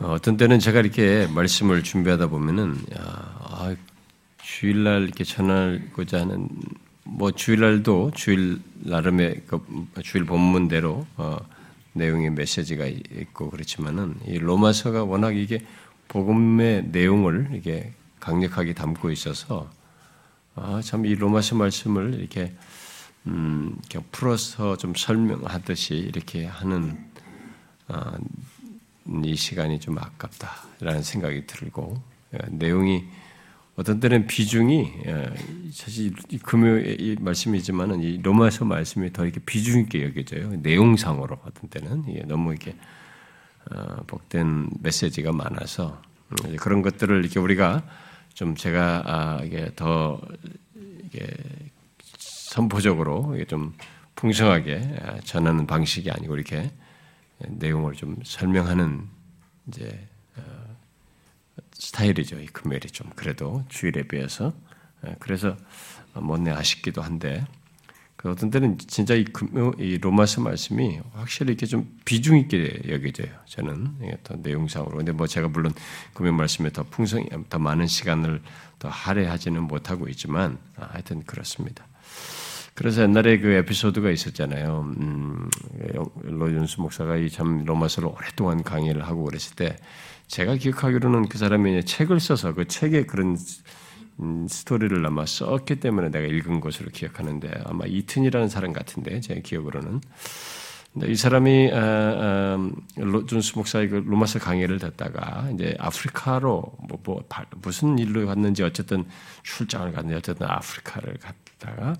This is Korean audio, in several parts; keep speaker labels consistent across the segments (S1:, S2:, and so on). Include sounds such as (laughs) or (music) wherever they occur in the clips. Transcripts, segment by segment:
S1: 어떤 때는 제가 이렇게 말씀을 준비하다 보면은 야, 아, 주일날 이렇게 전하고자 하는 뭐 주일날도 주일 나름의 그 주일 본문대로 어, 내용의 메시지가 있고 그렇지만은 이 로마서가 워낙 이게 복음의 내용을 이게 강력하게 담고 있어서 아, 참 이 로마서 말씀을 이렇게 음, 이렇게 풀어서 좀 설명하듯이 이렇게 하는 아, 이 시간이 좀 아깝다라는 생각이 들고 예, 내용이 어떤 때는 비중이 예, 사실 금요일 말씀이지만은 이 로마서 말씀이 더 이렇게 비중 있게 여겨져요. 내용상으로 어떤 때는 너무 이렇게 어, 복된 메시지가 많아서 음, 그런 것들을 이렇게 우리가 좀 제가 아, 이게 더 이게 선포적으로 좀 풍성하게 아, 전하는 방식이 아니고 이렇게 내용을 좀 설명하는 이제 어, 스타일이죠. 이 금요일이 좀 그래도 주일에 비해서 예, 그래서 못내 아쉽기도 한데 그 어떤 때는 진짜 이, 금요, 이 로마서 말씀이 확실히 이렇게 좀 비중 있게 여겨져요. 저는 더 내용상으로. 근데 뭐 제가 물론 금요 말씀에 더 풍성, 더 많은 시간을 더 할애하지는 못하고 있지만 아, 하여튼 그렇습니다. 그래서 옛날에 그 에피소드가 있었잖아요. 음, 로준수 목사가 이 참 로마서를 오랫동안 강의를 하고 그랬을 때 제가 기억하기로는 그 사람이 책을 써서 그 책에 그런 음, 스토리를 아마 썼기 때문에 내가 읽은 것으로 기억하는데 아마 이튼이라는 사람 같은데 제 기억으로는 이 사람이 아, 아, 로준수 목사의 그 로마서 강의를 듣다가 이제 아프리카로 뭐, 뭐 무슨 일로 갔는지 어쨌든 출장을 갔는지 어쨌든 아프리카를 갔다가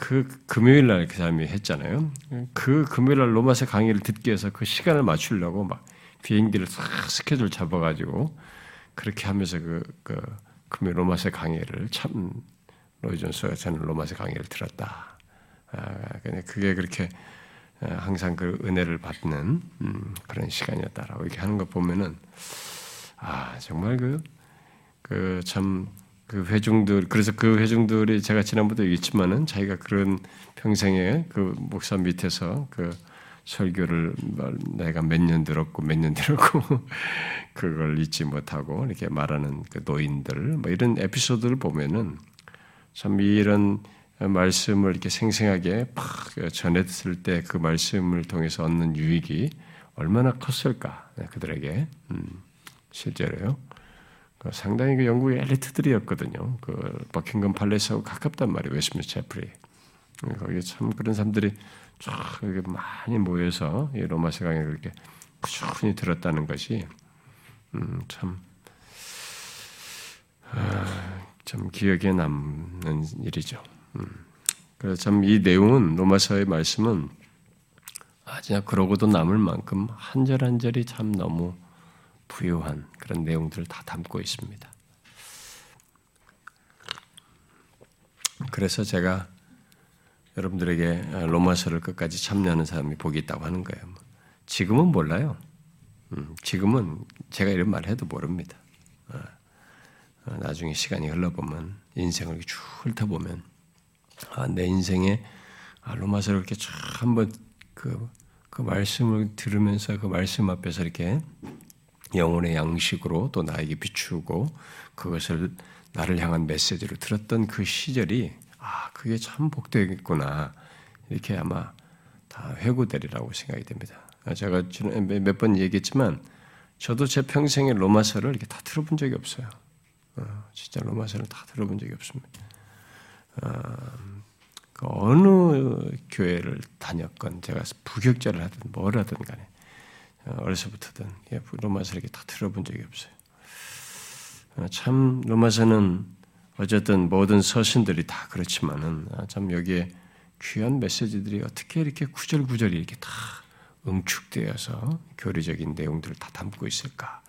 S1: 그 금요일 날 그 사람이 했잖아요. 그 금요일 날 로마서 강의를 듣기 위해서 그 시간을 맞추려고 막 비행기를 싹 스케줄 잡아가지고 그렇게 하면서 그, 그 금요일 로마서 강의를 참 로이존스가 저는 로마서 강의를 들었다. 아, 그게 그렇게 아, 항상 그 은혜를 받는 음, 그런 시간이었다라고 이렇게 하는 거 보면은 아 정말 그 그 참 그 회중들 그래서 그 회중들이 제가 지난번도 얘기했지만은 자기가 그런 평생에 그 목사 밑에서 그 설교를 내가 몇 년 들었고 몇 년 들었고 (laughs) 그걸 잊지 못하고 이렇게 말하는 그 노인들 뭐 이런 에피소드를 보면은 참 이런 말씀을 이렇게 생생하게 팍 전했을 때 그 말씀을 통해서 얻는 유익이 얼마나 컸을까 그들에게 음, 실제로요. 그 상당히 그 영국의 엘리트들이었거든요. 그 버킹엄 팔레스하고 가깝단 말이에요. 웨스민스 채플이. 거기 참 그런 사람들이 쫙 많이 모여서 이 로마서 강의 그렇게 꾸준히 들었다는 것이 음, 참, 아, 참 기억에 남는 일이죠. 음. 그래서 참 이 내용은 로마서의 말씀은 아, 진짜 그러고도 남을 만큼 한절한 절이 참 너무 부유한 그런 내용들을 다 담고 있습니다. 그래서 제가 여러분들에게 로마서를 끝까지 참여하는 사람이 복이 있다고 하는 거예요. 지금은 몰라요. 음, 지금은 제가 이런 말 해도 모릅니다. 어, 어, 나중에 시간이 흘러보면 인생을 쭉 훑어보면 아, 내 인생에 아, 로마서를 이렇게 쫙 한번 그, 그 말씀을 들으면서 그 말씀 앞에서 이렇게 영혼의 양식으로 또 나에게 비추고 그것을 나를 향한 메시지로 들었던 그 시절이 아 그게 참 복되겠구나 이렇게 아마 다 회고되리라고 생각이 됩니다. 제가 몇 번 얘기했지만 저도 제 평생에 로마서를 이렇게 다 들어본 적이 없어요. 어, 진짜 로마서를 다 들어본 적이 없습니다. 어, 그 어느 교회를 다녔건 제가 부격자를 하든 뭘 하든 간에 어, 어려서부터든 예, 로마서 이렇게 다 들어본 적이 없어요. 어, 참 로마서는 어쨌든 모든 서신들이 다 그렇지만은 아, 참 여기에 귀한 메시지들이 어떻게 이렇게 구절구절이 이렇게 다 응축되어서 교리적인 내용들을 다 담고 있을까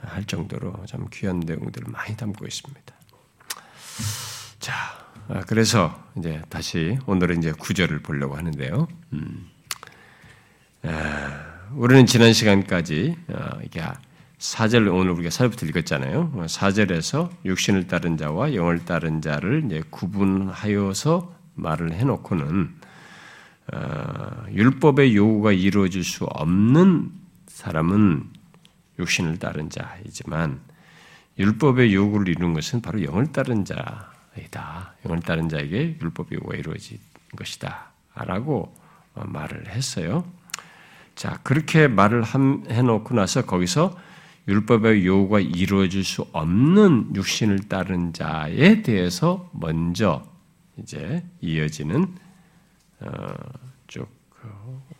S1: 할 정도로 참 귀한 내용들을 많이 담고 있습니다. 자, 아, 그래서 이제 다시 오늘은 이제 구절을 보려고 하는데요. 음. 아, 우리는 지난 시간까지 어, 이게 사절 오늘 우리가 사절부터 읽었잖아요. 사절에서 육신을 따른 자와 영을 따른 자를 이제 구분하여서 말을 해놓고는 어, 율법의 요구가 이루어질 수 없는 사람은 육신을 따른 자이지만 율법의 요구를 이루는 것은 바로 영을 따른 자이다. 영을 따른 자에게 율법이 왜 이루어진 것이다. 라고 말을 했어요. 자, 그렇게 말을 해놓고 나서 거기서 율법의 요구가 이루어질 수 없는 육신을 따른 자에 대해서 먼저 이제 이어지는 어, 쭉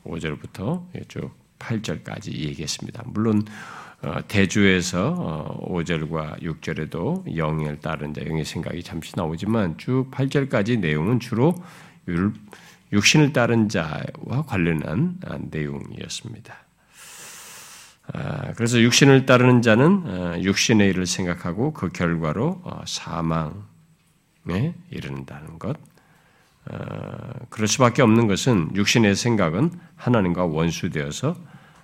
S1: 5절부터 쭉 8절까지 얘기했습니다. 물론 어, 대주에서 5절과 어, 6절에도 영을 따른 자, 영의 생각이 잠시 나오지만 쭉 8절까지 내용은 주로 육신을 따른 자와 관련한 아, 내용이었습니다. 아, 그래서 육신을 따르는 자는 육신의 일을 생각하고 그 결과로 사망에 이른다는 것. 그럴 수밖에 없는 것은 육신의 생각은 하나님과 원수되어서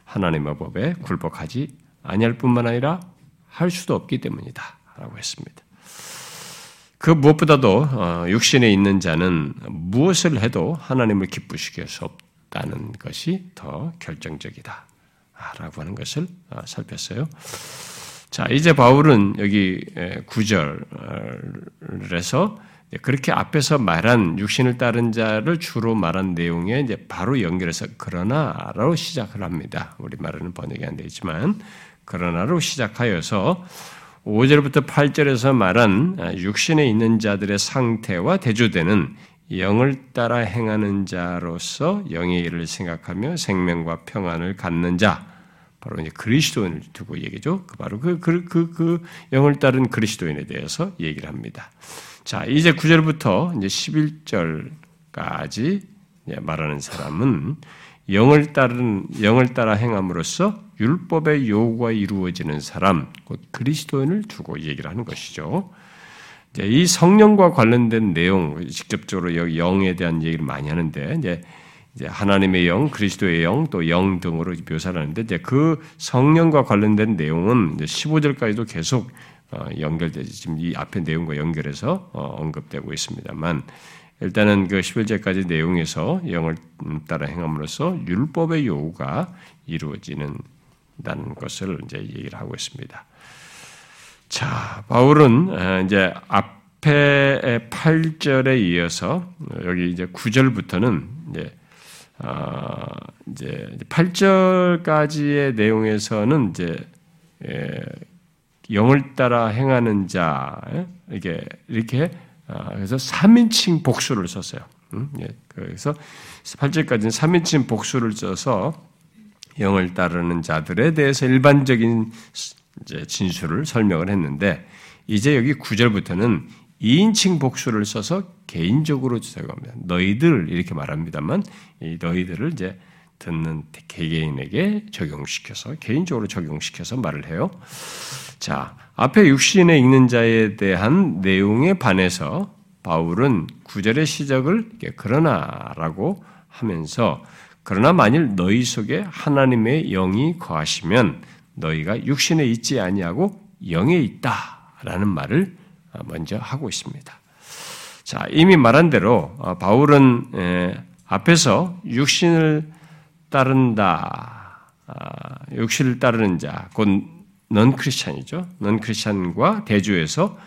S1: 하나님의 법에 굴복하지 아니할 뿐만 아니라 할 수도 없기 때문이다. 라고 했습니다. 그 무엇보다도 어, 육신에 있는 자는 무엇을 해도 하나님을 기쁘시게 할 수 없다는 것이 더 결정적이다. 라고 하는 것을 어, 살폈어요. 자, 이제 바울은 여기 9절에서 그렇게 앞에서 말한 육신을 따른 자를 주로 말한 내용에 이제 바로 연결해서 그러나로 시작을 합니다. 우리 말은 번역이 안 되지만 그러나로 시작하여서 5절부터 8절에서 말한 육신에 있는 자들의 상태와 대조되는 영을 따라 행하는 자로서 영의 일을 생각하며 생명과 평안을 갖는 자, 바로 이제 그리스도인을 두고 얘기죠. 그 바로 그, 그, 그, 그 영을 따른 그리스도인에 대해서 얘기를 합니다. 자, 이제 9절부터 이제 11절까지 말하는 사람은 영을 따른 영을 따라 행함으로써 율법의 요구가 이루어지는 사람, 곧 그리스도인을 두고 얘기를 하는 것이죠. 이 성령과 관련된 내용, 직접적으로 영에 대한 얘기를 많이 하는데, 이제 이제 하나님의 영, 그리스도의 영, 또 영 등으로 묘사를 하는데, 이제 그 성령과 관련된 내용은 15절까지도 계속 어, 연결되지 지금 이 앞에 내용과 연결해서 어, 언급되고 있습니다만 일단은 그 11절까지 내용에서 영을 따라 행함으로써 율법의 요구가 이루어지는 다는 것을 이제 얘기를 하고 있습니다. 자, 바울은 어, 이제 앞에 8절에 이어서 여기 이제 9절부터는 이제 어, 이제 8절까지의 내용에서는 이제 영을 따라 행하는 자 이게 이렇게 아, 그래서 3인칭 복수를 썼어요. 음, 예, 그래서 8절까지는 3인칭 복수를 써서 영을 따르는 자들에 대해서 일반적인 진술을 설명을 했는데 이제 여기 9절부터는 2인칭 복수를 써서 개인적으로 주사합니다. 너희들 이렇게 말합니다만 이 너희들을 이제 듣는 개개인에게 적용시켜서 개인적으로 적용시켜서 말을 해요. 자, 앞에 육신에 있는 자에 대한 내용에 반해서 바울은 구절의 시작을 그러나라고 하면서 그러나 만일 너희 속에 하나님의 영이 거하시면 너희가 육신에 있지 아니하고 영에 있다라는 말을 먼저 하고 있습니다. 자, 이미 말한 대로 어, 바울은 앞에서 육신을 따른다, 아, 육신을 따르는 자, 곧 넌 크리스찬이죠. 넌 크리스찬과 대조해서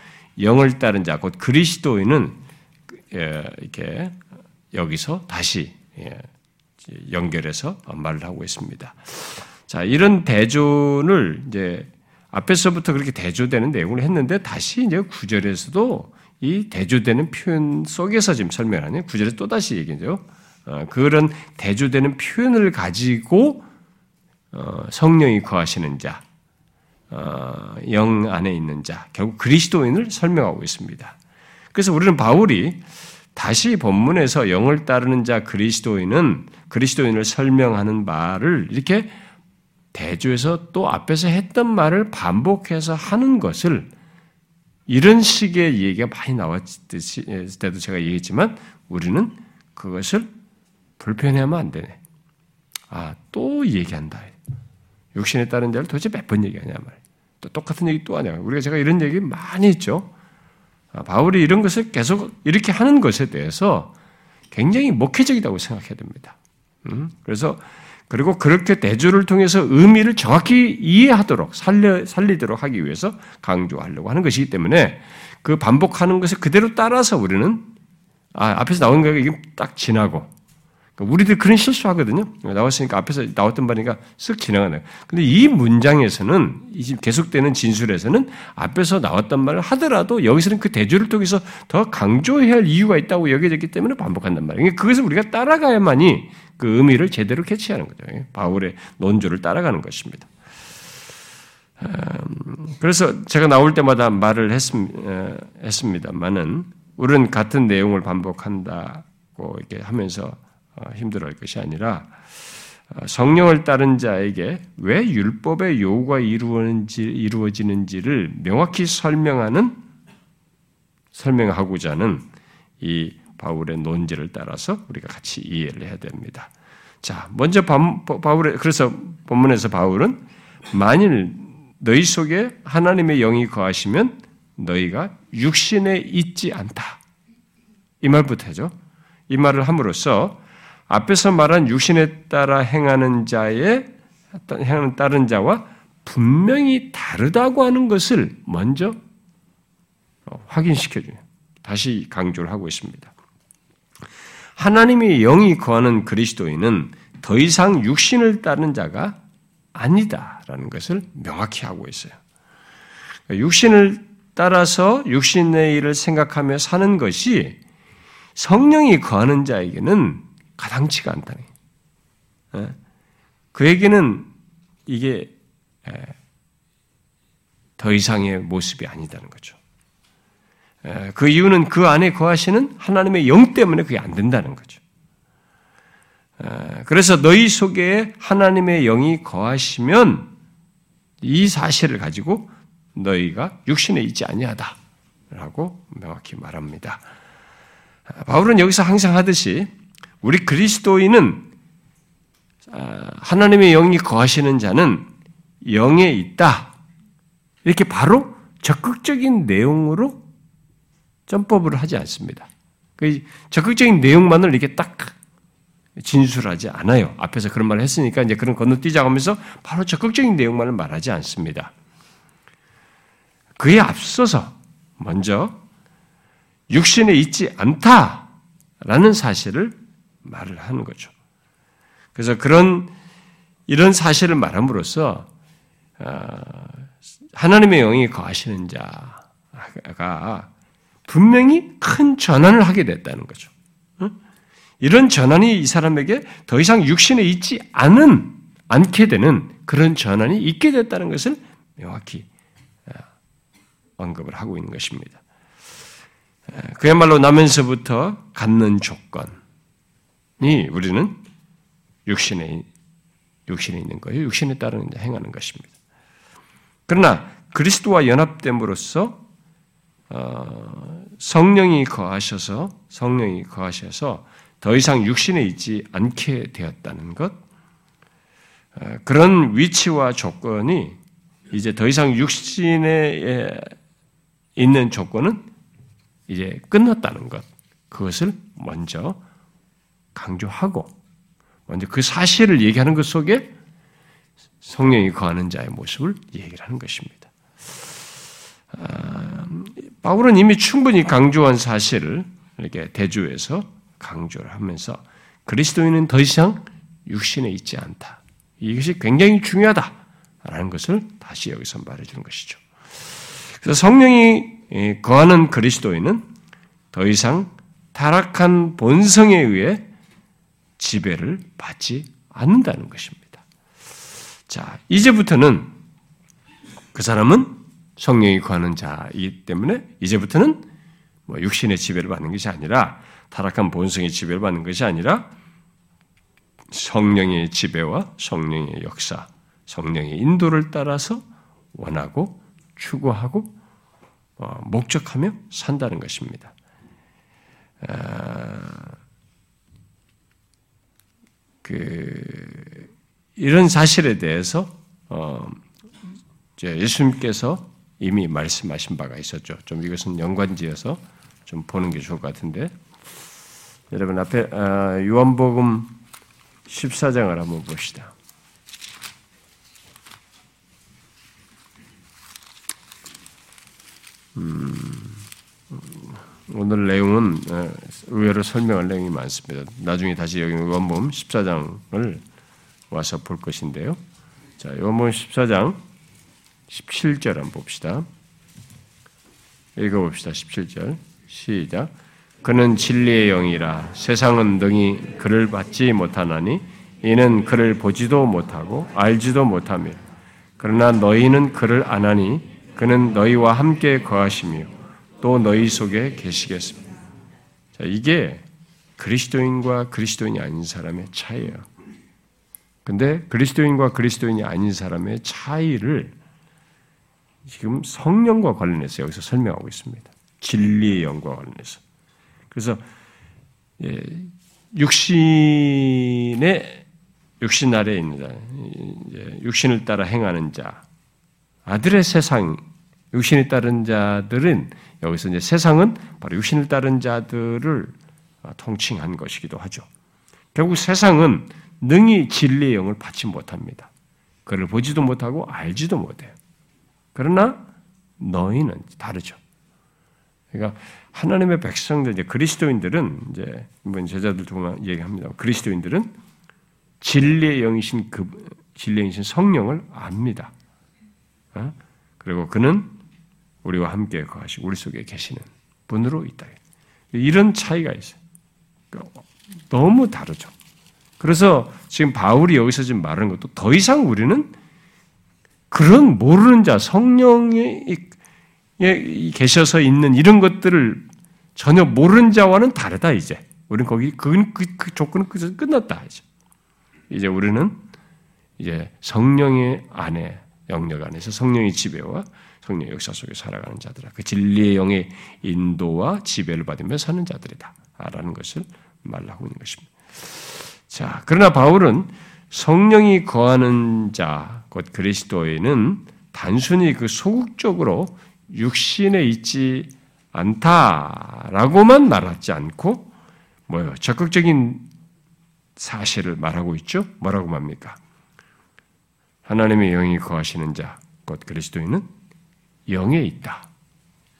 S1: 영을 따른 자, 곧 그리스도인은 예, 이렇게 여기서 다시 예, 연결해서 말을 하고 있습니다. 자, 이런 대조를 이제 앞에서부터 그렇게 대조되는 내용을 했는데 다시 이제 구절에서도 이 대조되는 표현 속에서 지금 설명하는 구절에 또 다시 얘기죠. 어, 그런 대조되는 표현을 가지고 어, 성령이 거하시는 자, 어, 영 안에 있는 자, 결국 그리스도인을 설명하고 있습니다. 그래서 우리는 바울이 다시 본문에서 영을 따르는 자 그리스도인은 그리스도인을 설명하는 말을 이렇게 대조해서 또 앞에서 했던 말을 반복해서 하는 것을 이런 식의 얘기가 많이 나왔을 때도 제가 얘기했지만 우리는 그것을 불편해하면 안 되네. 아, 또 얘기한다. 육신에 따른 자를 도대체 몇 번 얘기하냐 말. 또 똑같은 얘기 또 하냐. 우리가 제가 이런 얘기 많이 했죠. 아, 바울이 이런 것을 계속 이렇게 하는 것에 대해서 굉장히 목회적이라고 생각해야 됩니다. 음? 그래서 그리고 그렇게 대조를 통해서 의미를 정확히 이해하도록 살려, 살리도록 하기 위해서 강조하려고 하는 것이기 때문에 그 반복하는 것을 그대로 따라서 우리는 아, 앞에서 나온 거가 이게 딱 지나고 우리들 그런 실수하거든요. 나왔으니까 앞에서 나왔던 말이니까 쓱 지나가네요. 근데 이 문장에서는 이 계속되는 진술에서는 앞에서 나왔던 말을 하더라도 여기서는 그 대조를 통해서 더 강조해야 할 이유가 있다고 여겨졌기 때문에 반복한단 말이에요. 그러니까 그것을 우리가 따라가야만이 그 의미를 제대로 캐치하는 거죠. 바울의 논조를 따라가는 것입니다. 음, 그래서 제가 나올 때마다 말을 했습니다만은 우리는 같은 내용을 반복한다고 이렇게 하면서 어, 힘들어할 것이 아니라 어, 성령을 따른 자에게 왜 율법의 요구가 이루어지는지, 를 명확히 설명하는 설명하고자 하는 이 바울의 논지를 따라서 우리가 같이 이해를 해야 됩니다. 자, 먼저 바울의 그래서 본문에서 바울은 만일 너희 속에 하나님의 영이 거하시면 너희가 육신에 있지 않다. 이 말부터죠. 이 말을 함으로써 앞에서 말한 육신에 따라 행하는 자의 행하는 다른 자와 분명히 다르다고 하는 것을 먼저 확인시켜 줘요. 다시 강조를 하고 있습니다. 하나님의 영이 거하는 그리스도인은 더 이상 육신을 따른 자가 아니다라는 것을 명확히 하고 있어요. 육신을 따라서 육신의 일을 생각하며 사는 것이 성령이 거하는 자에게는 가당치가 않다는 거예요. 예? 그에게는 이게 예, 더 이상의 모습이 아니다는 거죠. 예, 그 이유는 그 안에 거하시는 하나님의 영 때문에 그게 안 된다는 거죠. 그래서 너희 속에 하나님의 영이 거하시면 이 사실을 가지고 너희가 육신에 있지 아니하다라고 명확히 말합니다. 바울은 여기서 항상 하듯이 우리 그리스도인은 아, 하나님의 영이 거하시는 자는 영에 있다. 이렇게 바로 적극적인 내용으로 점법을 하지 않습니다. 그 적극적인 내용만을 이렇게 딱 진술하지 않아요. 앞에서 그런 말을 했으니까 이제 그런 건너뛰자 하면서 바로 적극적인 내용만을 말하지 않습니다. 그에 앞서서 먼저 육신에 있지 않다라는 사실을 말을 하는 거죠. 그래서 그런 이런 사실을 말함으로써 어, 하나님의 영이 거하시는 자가 분명히 큰 전환을 하게 됐다는 거죠. 이런 전환이 이 사람에게 더 이상 육신에 있지 않은 않게 되는 그런 전환이 있게 됐다는 것을 명확히 어, 언급을 하고 있는 것입니다. 그야말로 나면서부터 갖는 조건, 이 우리는 육신에 육신에 있는 거예요. 육신에 따른 행하는 것입니다. 그러나 그리스도와 연합됨으로써 어, 성령이 거하셔서 성령이 거하셔서 더 이상 육신에 있지 않게 되었다는 것 어, 그런 위치와 조건이 이제 더 이상 육신에 있는 조건은 이제 끝났다는 것 그것을 먼저 강조하고 먼저 그 사실을 얘기하는 것 속에 성령이 거하는 자의 모습을 얘기를 하는 것입니다. 아, 바울은 이미 충분히 강조한 사실을 이렇게 대조해서 강조를 하면서 그리스도인은 더 이상 육신에 있지 않다. 이것이 굉장히 중요하다라는 것을 다시 여기서 말해주는 것이죠. 그래서 성령이 거하는 그리스도인은 더 이상 타락한 본성에 의해 지배를 받지 않는다는 것입니다. 자, 이제부터는 그 사람은 성령이 구하는 자이기 때문에 이제부터는 뭐 육신의 지배를 받는 것이 아니라 타락한 본성의 지배를 받는 것이 아니라 성령의 지배와 성령의 역사, 성령의 인도를 따라서 원하고 추구하고 어, 목적하며 산다는 것입니다. 아, 그 이런 사실에 대해서 어, 예수님께서 이미 말씀하신 바가 있었죠. 좀 이것은 연관지어서 좀 보는 게 좋을 것 같은데 여러분 앞에 아, 요한복음 14장을 한번 봅시다. 음, 오늘 내용은 어, 의외로 설명할 내용이 많습니다. 나중에 다시 여기 원본 14장을 와서 볼 것인데요. 자, 원본 14장 17절 한번 봅시다. 읽어봅시다. 17절. 시작. 그는 진리의 영이라 세상은 능히 그를 받지 못하나니 이는 그를 보지도 못하고 알지도 못하며 그러나 너희는 그를 안하니 그는 너희와 함께 거하시며 또 너희 속에 계시겠습니다. 자, 이게 그리스도인과 그리스도인이 아닌 사람의 차이예요. 근데 그리스도인과 그리스도인이 아닌 사람의 차이를 지금 성령과 관련해서 여기서 설명하고 있습니다. 진리의 영과 관련해서. 그래서 예, 육신의 육신 아래 있는 자, 육신을 따라 행하는 자, 아들의 세상, 육신을 따른 자들은 여기서 이제 세상은 바로 육신을 따른 자들을 통칭한 것이기도 하죠. 결국 세상은 능히 진리의 영을 받지 못합니다. 그를 보지도 못하고 알지도 못해요. 그러나 너희는 다르죠. 그러니까 하나님의 백성들 이제 그리스도인들은 이제 이번 제자들 동안 얘기합니다. 그리스도인들은 진리의 영이신 그 진리의 영이신 성령을 압니다. 어? 그리고 그는 우리와 함께 거하시고 우리 속에 계시는 분으로 있다. 이런 차이가 있어요. 그러니까 너무 다르죠. 그래서 지금 바울이 여기서 지금 말하는 것도 더 이상 우리는 그런 모르는 자, 성령이 계셔서 있는 이런 것들을 전혀 모르는 자와는 다르다, 이제. 우리는 거기, 그, 그, 그 조건은 끝났다, 이제. 이제 우리는 이제 성령의 안에, 영역 안에서 성령의 지배와 성령의 역사 속에 살아가는 자들아. 그 진리의 영의 인도와 지배를 받으며 사는 자들이다. 라는 것을 말하고 있는 것입니다. 자, 그러나 바울은 성령이 거하는 자, 곧 그리스도에는 단순히 그 소극적으로 육신에 있지 않다라고만 말하지 않고 뭐요? 적극적인 사실을 말하고 있죠. 뭐라고 말합니까? 하나님의 영이 거하시는 자, 곧 그리스도인은 영에 있다.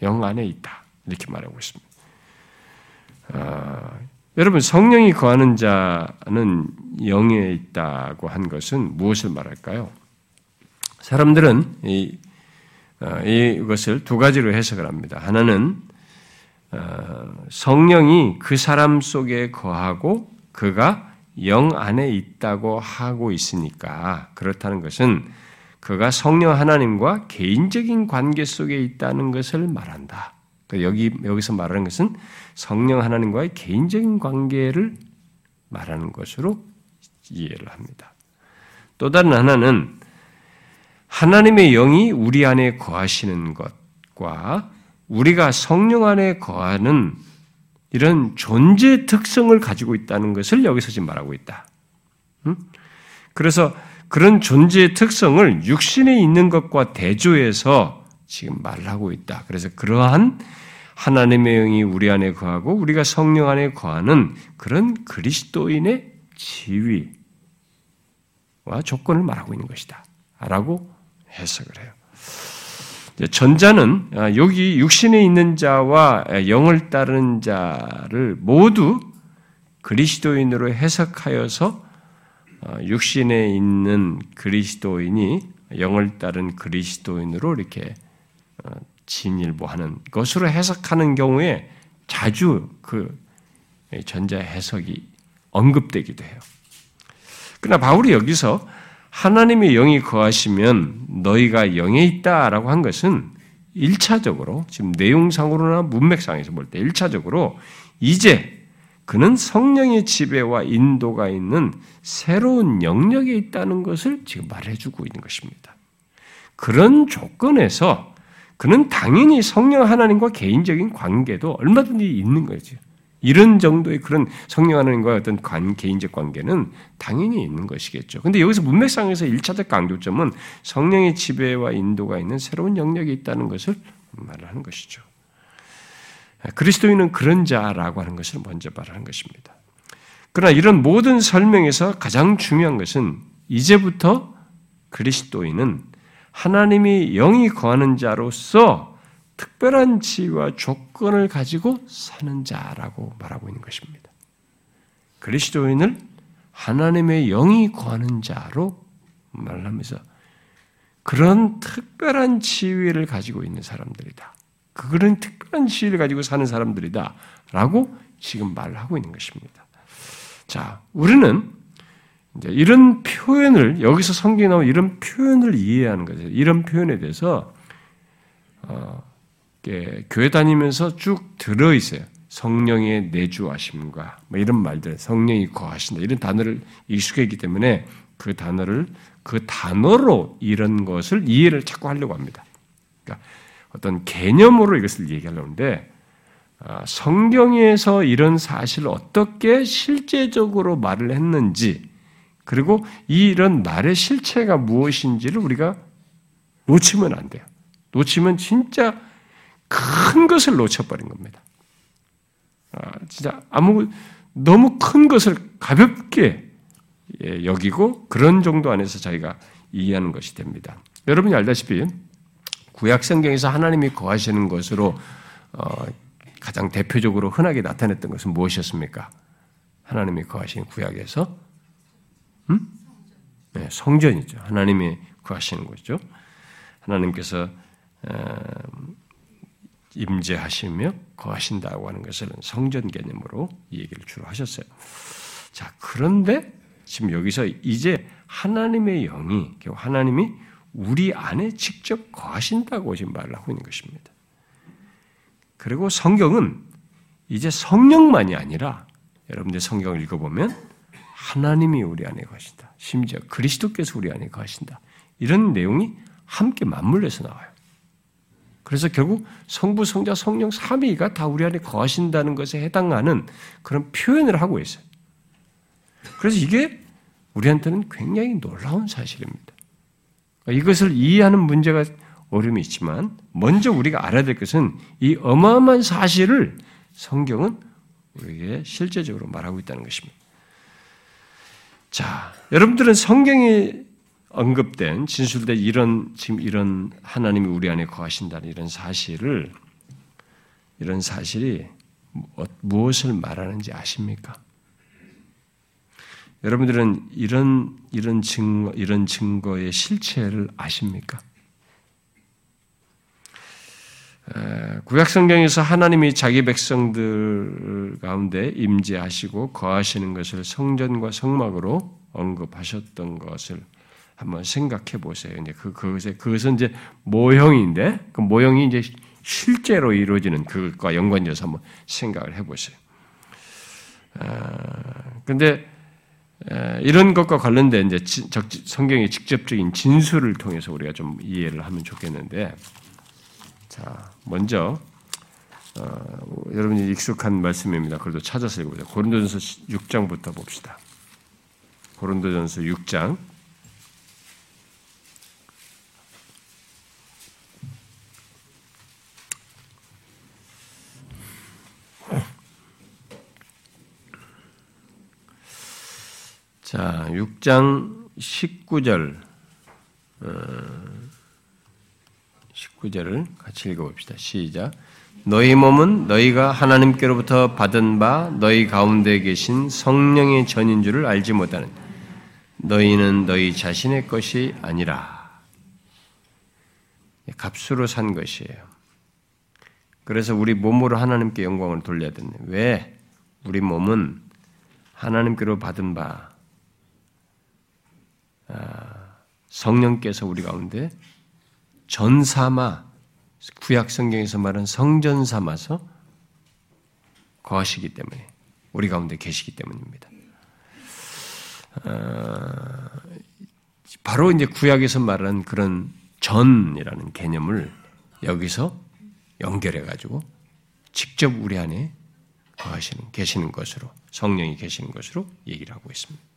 S1: 영 안에 있다. 이렇게 말하고 있습니다. 아, 여러분 성령이 거하는 자는 영에 있다고 한 것은 무엇을 말할까요? 사람들은 이, 어, 이것을 두 가지로 해석을 합니다. 하나는 어, 성령이 그 사람 속에 거하고 그가 영 안에 있다고 하고 있으니까 그렇다는 것은 그가 성령 하나님과 개인적인 관계 속에 있다는 것을 말한다. 여기 여기서 말하는 것은 성령 하나님과의 개인적인 관계를 말하는 것으로 이해를 합니다. 또 다른 하나는 하나님의 영이 우리 안에 거하시는 것과 우리가 성령 안에 거하는 이런 존재 특성을 가지고 있다는 것을 여기서 지금 말하고 있다. 그래서 그런 존재의 특성을 육신에 있는 것과 대조해서 지금 말하고 있다. 그래서 그러한 하나님의 영이 우리 안에 거하고 우리가 성령 안에 거하는 그런 그리스도인의 지위와 조건을 말하고 있는 것이다. 라고 해석을 해요. 전자는 아, 여기 육신에 있는 자와 영을 따르는 자를 모두 그리스도인으로 해석하여서 어, 육신에 있는 그리스도인이 영을 따른 그리스도인으로 이렇게 어, 진일보하는 것으로 해석하는 경우에 자주 그 전자 해석이 언급되기도 해요. 그러나 바울이 여기서 하나님의 영이 거하시면 너희가 영에 있다라고 한 것은 1차적으로 지금 내용상으로나 문맥상에서 볼 때 1차적으로 이제 그는 성령의 지배와 인도가 있는 새로운 영역에 있다는 것을 지금 말해주고 있는 것입니다. 그런 조건에서 그는 당연히 성령 하나님과 개인적인 관계도 얼마든지 있는 거죠. 이런 정도의 그런 성령 하나님과 어떤 관, 개인적 관계는 당연히 있는 것이겠죠. 근데 여기서 문맥상에서 1차적 강조점은 성령의 지배와 인도가 있는 새로운 영역이 있다는 것을 말하는 것이죠. 그리스도인은 그런 자라고 하는 것을 먼저 말하는 것입니다. 그러나 이런 모든 설명에서 가장 중요한 것은 이제부터 그리스도인은 하나님이 영이 거하는 자로서 특별한 지위와 조건을 가지고 사는 자라고 말하고 있는 것입니다. 그리스도인을 하나님의 영이 거하는 자로 말하면서 그런 특별한 지위를 가지고 있는 사람들이다. 그런 특별한 지위를 가지고 사는 사람들이다. 라고 지금 말을 하고 있는 것입니다. 자, 우리는 이제 이런 표현을, 여기서 성경에 나온 이런 표현을 이해하는 거죠. 이런 표현에 대해서, 어, 교회 다니면서 쭉 들어있어요. 성령의 내주하심과 뭐 이런 말들, 성령이 거하신다. 이런 단어를 익숙했기 때문에 그 단어를 그 단어로 이런 것을 이해를 자꾸 하려고 합니다. 그러니까 어떤 개념으로 이것을 얘기하려고 하는데 아, 성경에서 이런 사실을 어떻게 실제적으로 말을 했는지 그리고 이런 말의 실체가 무엇인지를 우리가 놓치면 안 돼요. 놓치면 진짜 큰 것을 놓쳐버린 겁니다. 아, 진짜 아무 너무 큰 것을 가볍게 예, 여기고 그런 정도 안에서 자기가 이해하는 것이 됩니다. 여러분이 알다시피 구약 성경에서 하나님이 거하시는 것으로 어, 가장 대표적으로 흔하게 나타냈던 것은 무엇이었습니까? 하나님이 거하시는 구약에서 음? 네, 성전이죠. 하나님이 거하시는 거죠. 하나님께서 임재하시며 거하신다고 하는 것을 성전 개념으로 이 얘기를 주로 하셨어요. 자, 그런데 지금 여기서 이제 하나님의 영이, 하나님이 우리 안에 직접 거하신다고 지금 말을 하고 있는 것입니다. 그리고 성경은 이제 성령만이 아니라 여러분들 성경을 읽어보면 하나님이 우리 안에 거하신다. 심지어 그리스도께서 우리 안에 거하신다. 이런 내용이 함께 맞물려서 나와요. 그래서 결국 성부, 성자, 성령 삼위가 다 우리 안에 거하신다는 것에 해당하는 그런 표현을 하고 있어요. 그래서 이게 우리한테는 굉장히 놀라운 사실입니다. 이것을 이해하는 문제가 어려움이 있지만 먼저 우리가 알아야 될 것은 이 어마어마한 사실을 성경은 우리에게 실제적으로 말하고 있다는 것입니다. 자, 여러분들은 성경에 언급된 진술된 이런 지금 이런 하나님이 우리 안에 거하신다는 이런 사실을 이런 사실이 무엇을 말하는지 아십니까? 여러분들은 이런 이런 증거 이런 증거의 실체를 아십니까? 구약 성경에서 하나님이 자기 백성들 가운데 임재하시고 거하시는 것을 성전과 성막으로 언급하셨던 것을 한번 생각해 보세요. 이제 그 그것에 그것은 이제 모형인데 그 모형이 이제 실제로 이루어지는 그것과 연관지어서 한번 생각을 해 보세요. 아, 근데 이런 것과 관련된 이제 성경의 직접적인 진술을 통해서 우리가 좀 이해를 하면 좋겠는데, 자 먼저 어, 여러분이 익숙한 말씀입니다. 그래도 찾아서 읽어보자. 고린도전서 6장부터 봅시다. 고린도전서 6장 자, 6장 19절, 19절을 어, 같이 읽어봅시다. 시작. 너희 몸은 너희가 하나님께로부터 받은 바 너희 가운데 계신 성령의 전인 줄을 알지 못하는 너희는 너희 자신의 것이 아니라 값으로 산 것이에요. 그래서 우리 몸으로 하나님께 영광을 돌려야 되네. 왜? 우리 몸은 하나님께로 받은 바 아, 성령께서 우리 가운데 전삼아 구약 성경에서 말하는 성전 삼아서 거하시기 때문에 우리 가운데 계시기 때문입니다. 아, 바로 이제 구약에서 말하는 그런 전이라는 개념을 여기서 연결해 가지고 직접 우리 안에 거하시는 계시는 것으로 성령이 계시는 것으로 얘기를 하고 있습니다.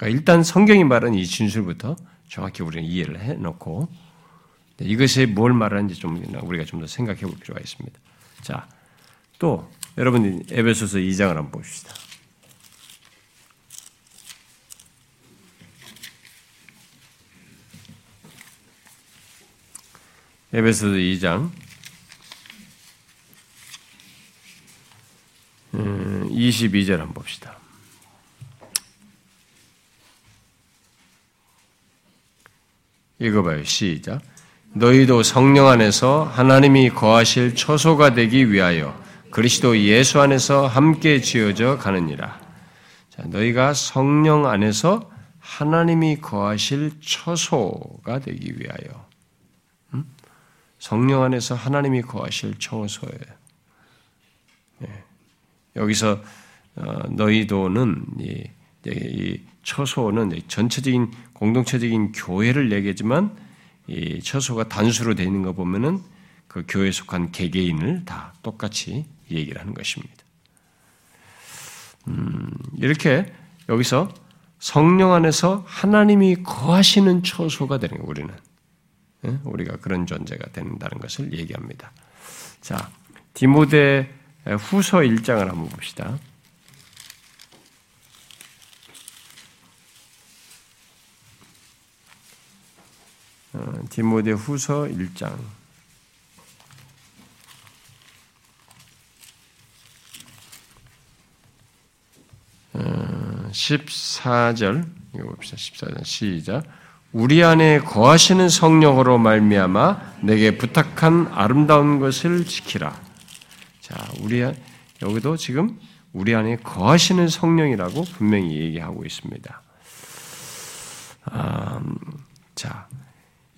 S1: 그러니까 일단 성경이 말하는 이 진술부터 정확히 우리는 이해를 해놓고 네, 이것이 뭘 말하는지 좀 우리가 좀 더 생각해 볼 필요가 있습니다. 자, 또 여러분 에베소서 2장을 한번 봅시다. 에베소서 2장 22절 음, 한번 봅시다. 읽어봐요. 시작. 너희도 성령 안에서 하나님이 거하실 처소가 되기 위하여 그리스도 예수 안에서 함께 지어져 가느니라. 자, 너희가 성령 안에서 하나님이 거하실 처소가 되기 위하여. 음? 성령 안에서 하나님이 거하실 처소예요. 네. 여기서 어, 너희도는 이, 이 처소는 전체적인 공동체적인 교회를 얘기하지만 이 처소가 단수로 되어 있는 거 보면은 그 교회에 속한 개개인을 다 똑같이 얘기를 하는 것입니다. 음, 이렇게 여기서 성령 안에서 하나님이 거하시는 처소가 되는 거예요, 우리는. 예? 우리가 그런 존재가 된다는 것을 얘기합니다. 자, 디모데 후서 1장을 한번 봅시다. 디모데 후서 1장. 14절 이거 봅시다. 14절 시작. 우리 안에 거하시는 성령으로 말미암아 내게 부탁한 아름다운 것을 지키라. 자, 우리 여기도 지금 우리 안에 거하시는 성령이라고 분명히 얘기하고 있습니다. 음, 자,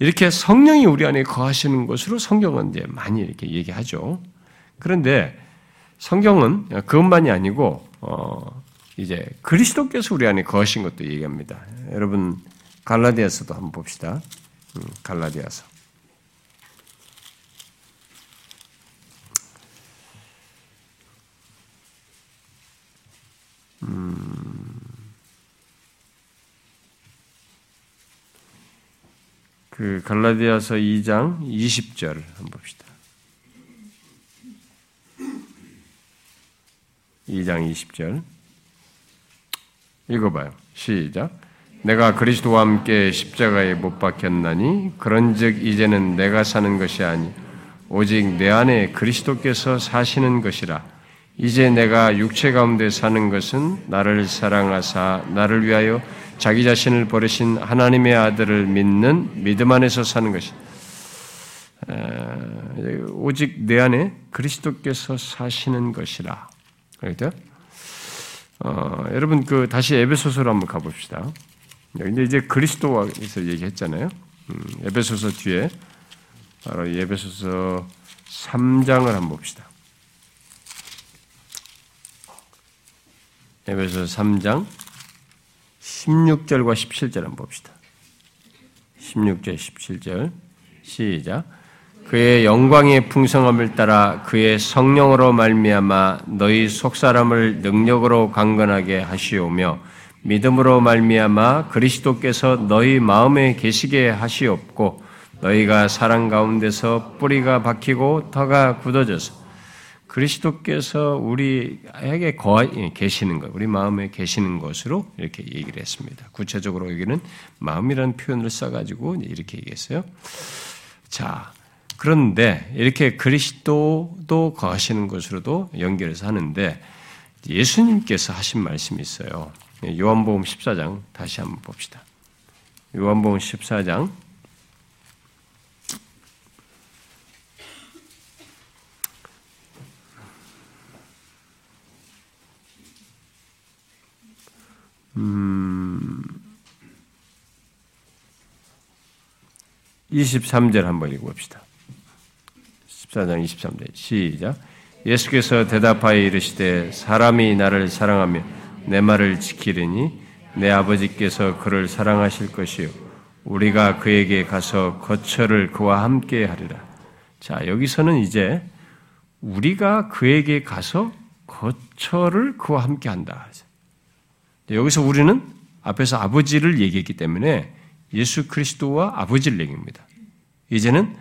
S1: 이렇게 성령이 우리 안에 거하시는 것으로 성경은 이제 많이 이렇게 얘기하죠. 그런데 성경은 그것만이 아니고 어, 이제 그리스도께서 우리 안에 거하신 것도 얘기합니다. 여러분 갈라디아서도 한번 봅시다. 음, 갈라디아서. 음, 그 갈라디아서 2장 20절 한번 봅시다. 2장 20절. 읽어봐요. 시작. 내가 그리스도와 함께 십자가에 못 박혔나니 그런즉 이제는 내가 사는 것이 아니 오직 내 안에 그리스도께서 사시는 것이라. 이제 내가 육체 가운데 사는 것은 나를 사랑하사 나를 위하여 자기 자신을 버리신 하나님의 아들을 믿는 믿음 안에서 사는 것이. 오직 내 안에 그리스도께서 사시는 것이라. 그렇죠? 어, 여러분 그 다시 에베소서로 한번 가봅시다. 근데 이제 그리스도와서 얘기했잖아요. 음, 에베소서 뒤에 바로 에베소서 3장을 한번 봅시다. 에베소서 3장 16절과 17절 한번 봅시다. 16절, 17절 시작. 그의 영광의 풍성함을 따라 그의 성령으로 말미암아 너희 속사람을 능력으로 강건하게 하시오며 믿음으로 말미암아 그리스도께서 너희 마음에 계시게 하시옵고 너희가 사랑 가운데서 뿌리가 박히고 터가 굳어져서 그리스도께서 우리에게 거하 계시는 것, 우리 마음에 계시는 것으로 이렇게 얘기를 했습니다. 구체적으로 여기는 마음이라는 표현을 써가지고 이렇게 얘기했어요. 자, 그런데 이렇게 그리스도도 거하시는 것으로도 연결해서 하는데 예수님께서 하신 말씀이 있어요. 요한복음 14장 다시 한번 봅시다. 요한복음 14장 음, 23절 한번 읽어봅시다. 14장 23절 시작. 예수께서 대답하여 이르시되 사람이 나를 사랑하며 내 말을 지키리니 내 아버지께서 그를 사랑하실 것이요 우리가 그에게 가서 거처를 그와 함께 하리라. 자, 여기서는 이제 우리가 그에게 가서 거처를 그와 함께 한다. 여기서 우리는 앞에서 아버지를 얘기했기 때문에 예수 그리스도와 아버지를 얘기합니다. 이제는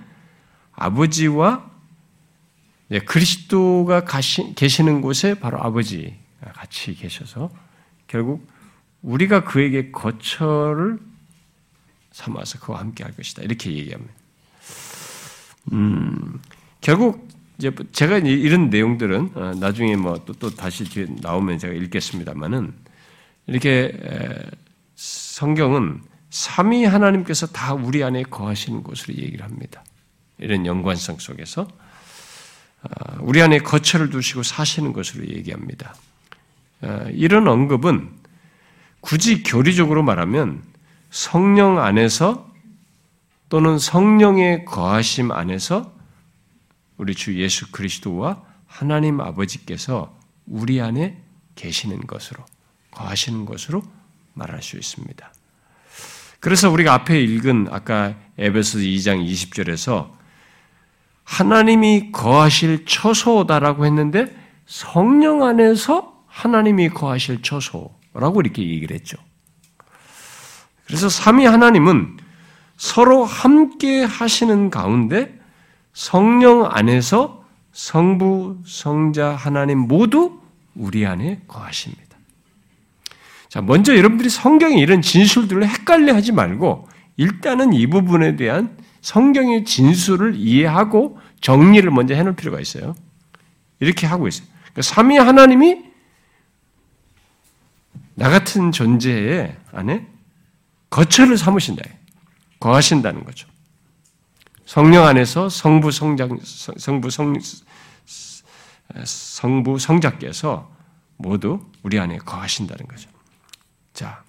S1: 아버지와 예, 그리스도가 계시는 곳에 바로 아버지 같이 계셔서 결국 우리가 그에게 거처를 삼아서 그와 함께 할 것이다. 이렇게 얘기합니다. 음, 결국 제가 이런 내용들은 어, 나중에 뭐 또 또 다시 나오면 제가 읽겠습니다만은 이렇게 성경은 삼위 하나님께서 다 우리 안에 거하시는 것으로 얘기를 합니다. 이런 연관성 속에서 어, 우리 안에 거처를 두시고 사시는 것으로 얘기합니다. 어, 이런 언급은 굳이 교리적으로 말하면 성령 안에서 또는 성령의 거하심 안에서 우리 주 예수 그리스도와 하나님 아버지께서 우리 안에 계시는 것으로 거하시는 것으로 말할 수 있습니다. 그래서 우리가 앞에 읽은 아까 에베소 2장 20절에서 하나님이 거하실 처소다라고 했는데 성령 안에서 하나님이 거하실 처소라고 이렇게 얘기를 했죠. 그래서 삼위 하나님은 서로 함께 하시는 가운데 성령 안에서 성부, 성자, 하나님 모두 우리 안에 거하십니다. 자, 먼저 여러분들이 성경의 이런 진술들을 헷갈려 하지 말고 일단은 이 부분에 대한 성경의 진술을 이해하고 정리를 먼저 해놓을 필요가 있어요. 이렇게 하고 있어요. 그러니까 삼위 하나님이 나 같은 존재 안에 거처를 삼으신다. 거하신다는 거죠. 성령 안에서 성부 성장 성부 성 성부 성자께서 모두 우리 안에 거하신다는 거죠. 자,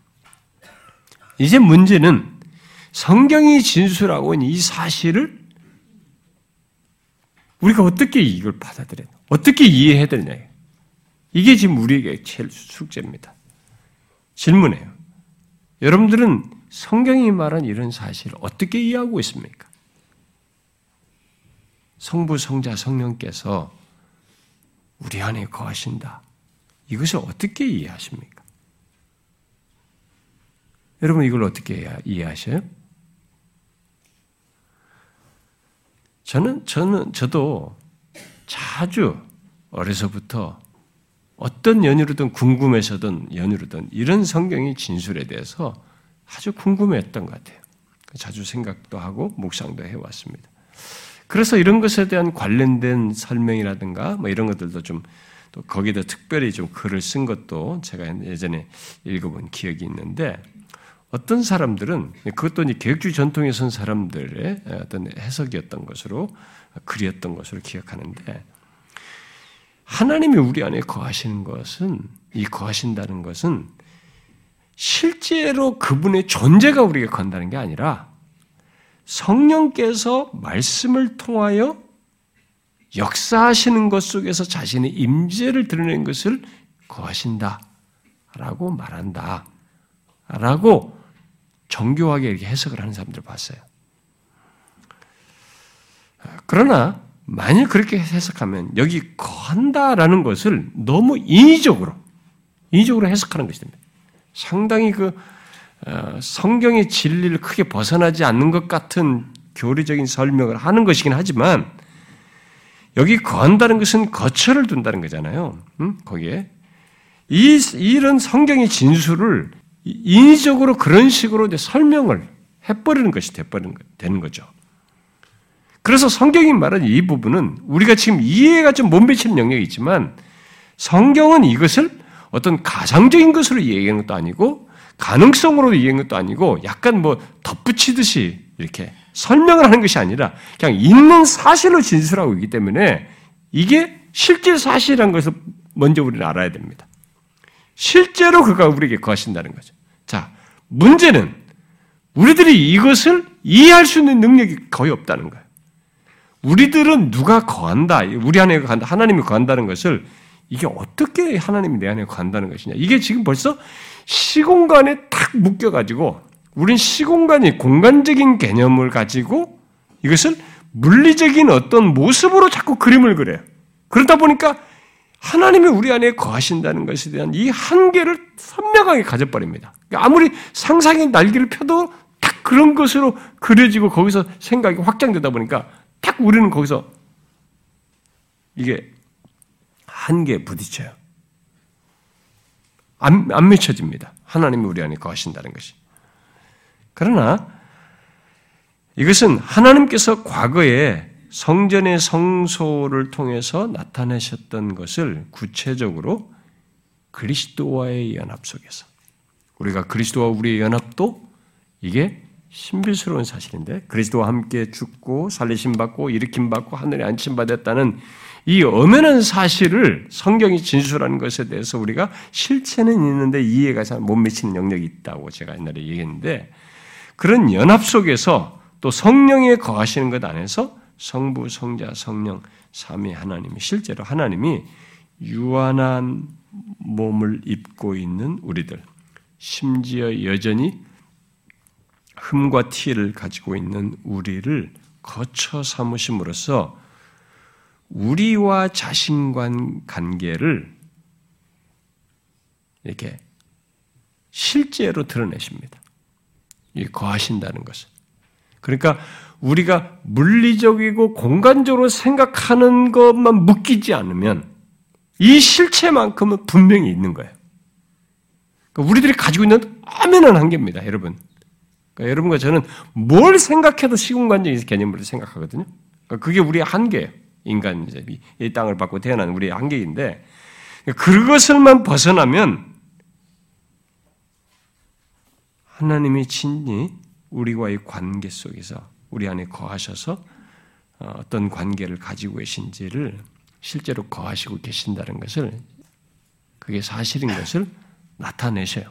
S1: 이제 문제는 성경이 진술하고 있는 이 사실을 우리가 어떻게 이걸 받아들여야 어떻게 이해해야 되냐. 이게 지금 우리에게 제일 숙제입니다. 질문해요. 여러분들은 성경이 말한 이런 사실을 어떻게 이해하고 있습니까? 성부, 성자, 성령께서 우리 안에 거하신다. 이것을 어떻게 이해하십니까? 여러분 이걸 어떻게 이해하셔요? 저는 저는 저도 자주 어려서부터 어떤 연유로든 궁금해서든 연유로든 이런 성경의 진술에 대해서 아주 궁금했던 것 같아요. 자주 생각도 하고 묵상도 해왔습니다. 그래서 이런 것에 대한 관련된 설명이라든가 뭐 이런 것들도 좀 또 거기다 특별히 좀 글을 쓴 것도 제가 예전에 읽어본 기억이 있는데 어떤 사람들은 그것도 이제 계획주의 전통에 선 사람들의 어떤 해석이었던 것으로 그리었던 것으로 기억하는데 하나님이 우리 안에 거하시는 것은 이 거하신다는 것은 실제로 그분의 존재가 우리에게 건다는 게 아니라 성령께서 말씀을 통하여 역사하시는 것 속에서 자신의 임재를 드러낸 것을 거하신다라고 말한다. 라고 정교하게 이렇게 해석을 하는 사람들을 봤어요. 그러나 만약 그렇게 해석하면 여기 거한다라는 것을 너무 인위적으로 인위적으로 해석하는 것입니다. 상당히 그 어, 성경의 진리를 크게 벗어나지 않는 것 같은 교리적인 설명을 하는 것이긴 하지만 여기 거한다는 것은 거처를 둔다는 거잖아요. 음? 거기에 이 이런 성경의 진술을 인위적으로 그런 식으로 이제 설명을 해버리는 것이 되는 거죠. 그래서 성경이 말하는 이 부분은 우리가 지금 이해가 좀 못 미치는 영역이 있지만 성경은 이것을 어떤 가상적인 것으로 이해하는 것도 아니고 가능성으로 이해하는 것도 아니고 약간 뭐 덧붙이듯이 이렇게 설명을 하는 것이 아니라 그냥 있는 사실로 진술하고 있기 때문에 이게 실제 사실이라는 것을 먼저 우리는 알아야 됩니다. 실제로 그가 우리에게 거하신다는 거죠. 자, 문제는 우리들이 이것을 이해할 수 있는 능력이 거의 없다는 거예요. 우리들은 누가 거한다, 우리 안에 거한다, 하나님이 거한다는 것을 이게 어떻게 하나님이 내 안에 거한다는 것이냐. 이게 지금 벌써 시공간에 탁 묶여가지고, 우린 시공간이 공간적인 개념을 가지고 이것을 물리적인 어떤 모습으로 자꾸 그림을 그려요. 그러다 보니까 하나님이 우리 안에 거하신다는 것에 대한 이 한계를 선명하게 가져버립니다. 그러니까 아무리 상상의 날개를 펴도 딱 그런 것으로 그려지고 거기서 생각이 확장되다 보니까 딱 우리는 거기서 이게 한계에 부딪혀요. 안, 안 맺혀집니다. 하나님이 우리 안에 거하신다는 것이. 그러나 이것은 하나님께서 과거에 성전의 성소를 통해서 나타내셨던 것을 구체적으로 그리스도와의 연합 속에서. 우리가 그리스도와 우리의 연합도 이게 신비스러운 사실인데 그리스도와 함께 죽고 살리심 받고 일으킴 받고 하늘에 안침 받았다는 이 엄연한 사실을 성경이 진술하는 것에 대해서 우리가 실체는 있는데 이해가 잘 못 미치는 영역이 있다고 제가 옛날에 얘기했는데 그런 연합 속에서 또 성령에 거하시는 것 안에서 성부, 성자, 성령, 삼위 하나님이 실제로 하나님이 유한한 몸을 입고 있는 우리들, 심지어 여전히 흠과 티를 가지고 있는 우리를 거쳐 삼으심으로써 우리와 자신간 관계를 이렇게 실제로 드러내십니다. 이 거하신다는 것을. 그러니까 우리가 물리적이고 공간적으로 생각하는 것만 묶이지 않으면 이 실체만큼은 분명히 있는 거예요. 그러니까 우리들이 가지고 있는 엄연한 한계입니다, 여러분. 그러니까 여러분과 저는 뭘 생각해도 시공간적인 개념으로 생각하거든요. 그러니까 그게 우리의 한계예요. 인간 이제 이 땅을 받고 태어난 우리의 한계인데 그것을만 벗어나면 하나님이 친히 우리와의 관계 속에서 우리 안에 거하셔서 어, 어떤 관계를 가지고 계신지를 실제로 거하시고 계신다는 것을 그게 사실인 것을 나타내셔요.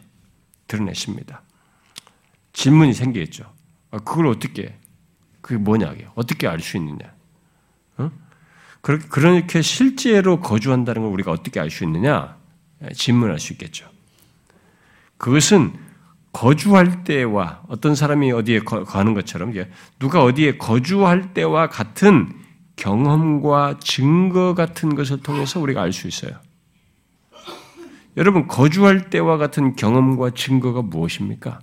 S1: 드러내십니다. 질문이 생기겠죠. 아, 그걸 어떻게, 그게 뭐냐고요. 어떻게 알 수 있느냐. 어? 그렇게 실제로 거주한다는 걸 우리가 어떻게 알 수 있느냐? 예, 질문할 수 있겠죠. 그것은 거주할 때와 어떤 사람이 어디에 가는 것처럼 누가 어디에 거주할 때와 같은 경험과 증거 같은 것을 통해서 우리가 알 수 있어요. 여러분, 거주할 때와 같은 경험과 증거가 무엇입니까?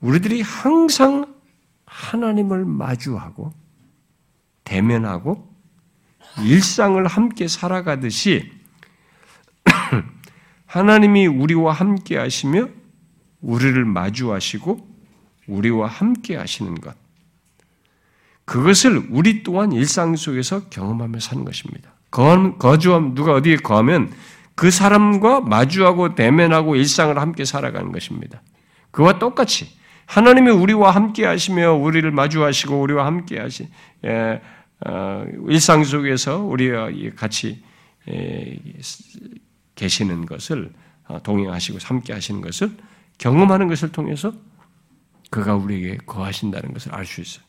S1: 우리들이 항상 하나님을 마주하고 대면하고 일상을 함께 살아가듯이 (clears throat) 하나님이 우리와 함께 하시며 우리를 마주하시고 우리와 함께 하시는 것. 그것을 우리 또한 일상 속에서 경험하며 사는 것입니다. 거주함, 누가 어디에 거하면 그 사람과 마주하고 대면하고 일상을 함께 살아가는 것입니다. 그와 똑같이 하나님이 우리와 함께 하시며 우리를 마주하시고 우리와 함께 하시, 예, 어, 일상 속에서 우리와 같이 예, 계시는 것을 어, 동행하시고 함께 하시는 것을 경험하는 것을 통해서 그가 우리에게 거하신다는 것을 알 수 있어요.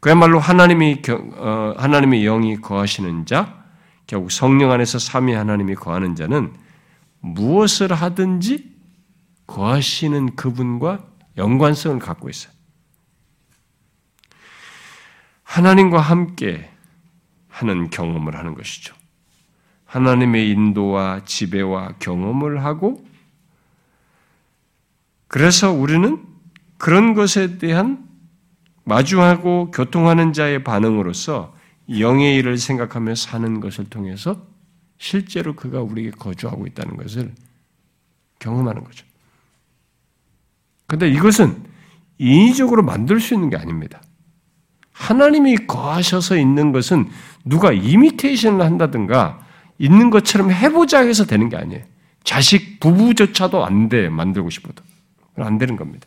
S1: 그야말로 하나님이 어, 하나님의 영이 거하시는 자, 결국 성령 안에서 삼위 하나님이 거하는 자는 무엇을 하든지 거하시는 그분과 연관성을 갖고 있어요. 하나님과 함께 하는 경험을 하는 것이죠. 하나님의 인도와 지배와 경험을 하고 그래서 우리는 그런 것에 대한 마주하고 교통하는 자의 반응으로서 영의 일을 생각하며 사는 것을 통해서 실제로 그가 우리에게 거주하고 있다는 것을 경험하는 거죠. 그런데 이것은 인위적으로 만들 수 있는 게 아닙니다. 하나님이 거하셔서 있는 것은 누가 이미테이션을 한다든가 있는 것처럼 해보자 해서 되는 게 아니에요. 자식 부부조차도 안 돼, 만들고 싶어도. 안 되는 겁니다.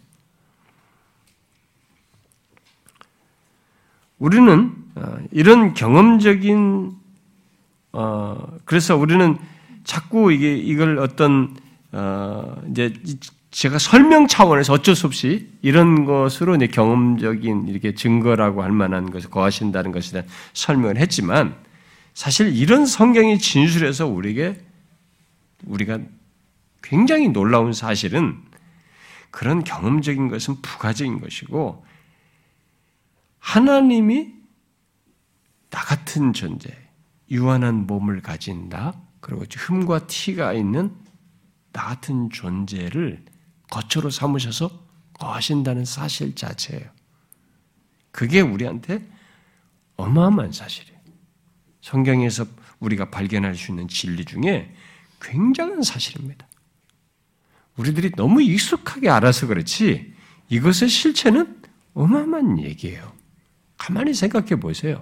S1: 우리는 어, 이런 경험적인 어 그래서 우리는 자꾸 이게 이걸 어떤 어 이제 제가 설명 차원에서 어쩔 수 없이 이런 것으로 이제 경험적인 이렇게 증거라고 할 만한 것을 거하신다는 것에 대한 설명을 했지만 사실 이런 성경이 진술해서 우리에게 우리가 굉장히 놀라운 사실은 그런 경험적인 것은 부가적인 것이고 하나님이 나 같은 존재, 유한한 몸을 가진 나, 그리고 흠과 티가 있는 나 같은 존재를 거처로 삼으셔서 거하신다는 사실 자체예요. 그게 우리한테 어마어마한 사실이에요. 성경에서 우리가 발견할 수 있는 진리 중에 굉장한 사실입니다. 우리들이 너무 익숙하게 알아서 그렇지 이것의 실체는 어마어마한 얘기예요. 가만히 생각해 보세요.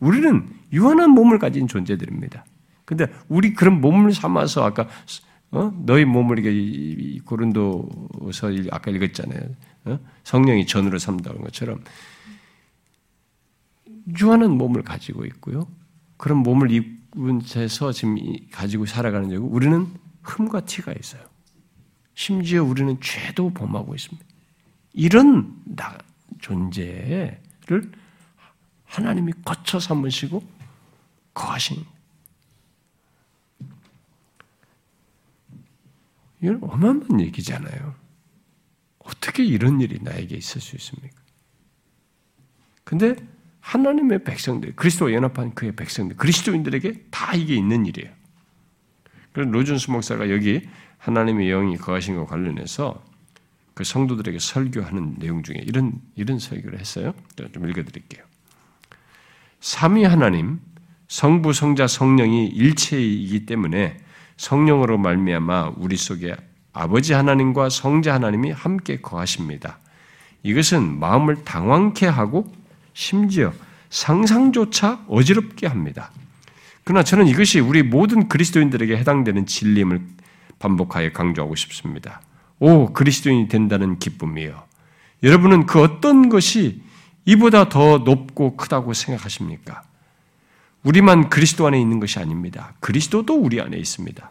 S1: 우리는 유한한 몸을 가진 존재들입니다. 근데 우리 그런 몸을 삼아서 아까 어? 너희 몸을 고린도서 아까 읽었잖아요. 어? 성령이 전으로 삼다는 것처럼 유한한 몸을 가지고 있고요. 그런 몸을 입은 채서 지금 가지고 살아가는 적 우리는 흠과 티가 있어요. 심지어 우리는 죄도 범하고 있습니다. 이런 나, 존재를 하나님이 거쳐 삼으시고 거하신 이건 어마어마한 얘기잖아요. 어떻게 이런 일이 나에게 있을 수 있습니까? 근데 하나님의 백성들, 그리스도와 연합한 그의 백성들, 그리스도인들에게 다 이게 있는 일이에요. 그래서 로준수 목사가 여기 하나님의 영이 거하신 것 관련해서 그 성도들에게 설교하는 내용 중에 이런, 이런 설교를 했어요. 좀 읽어드릴게요. 삼위 하나님, 성부, 성자, 성령이 일체이기 때문에 성령으로 말미암아 우리 속에 아버지 하나님과 성자 하나님이 함께 거하십니다. 이것은 마음을 당황케 하고 심지어 상상조차 어지럽게 합니다. 그러나 저는 이것이 우리 모든 그리스도인들에게 해당되는 진림을 반복하여 강조하고 싶습니다. 오, 그리스도인이 된다는 기쁨이요. 여러분은 그 어떤 것이 이보다 더 높고 크다고 생각하십니까? 우리만 그리스도 안에 있는 것이 아닙니다. 그리스도도 우리 안에 있습니다.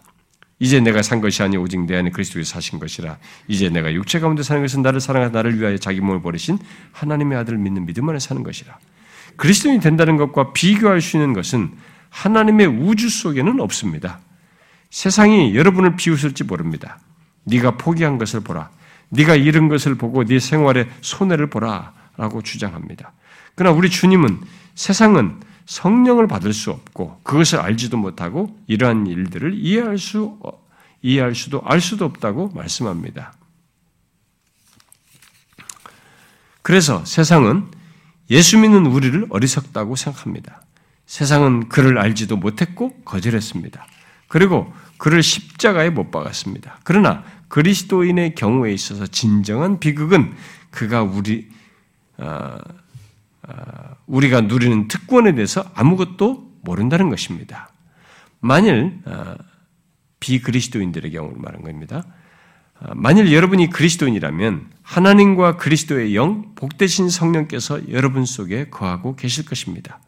S1: 이제 내가 산 것이 아니 오직 내 안에 그리스도에 사신 것이라. 이제 내가 육체 가운데 사는 것은 나를 사랑하 나를 위하여 자기 몸을 버리신 하나님의 아들을 믿는 믿음 안에 사는 것이라. 그리스도인이 된다는 것과 비교할 수 있는 것은 하나님의 우주 속에는 없습니다. 세상이 여러분을 비웃을지 모릅니다. 네가 포기한 것을 보라. 네가 잃은 것을 보고 네 생활의 손해를 보라라고 주장합니다. 그러나 우리 주님은 세상은 성령을 받을 수 없고 그것을 알지도 못하고 이러한 일들을 이해할 수 이해할 수도 알 수도 없다고 말씀합니다. 그래서 세상은 예수 믿는 우리를 어리석다고 생각합니다. 세상은 그를 알지도 못했고 거절했습니다. 그리고 그를 십자가에 못 박았습니다. 그러나 그리스도인의 경우에 있어서 진정한 비극은 그가 우리 어, 어, 우리가 누리는 특권에 대해서 아무것도 모른다는 것입니다. 만일 어, 비그리스도인들의 경우를 말한 겁니다. 어, 만일 여러분이 그리스도인이라면 하나님과 그리스도의 영, 복되신 성령께서 여러분 속에 거하고 계실 것입니다.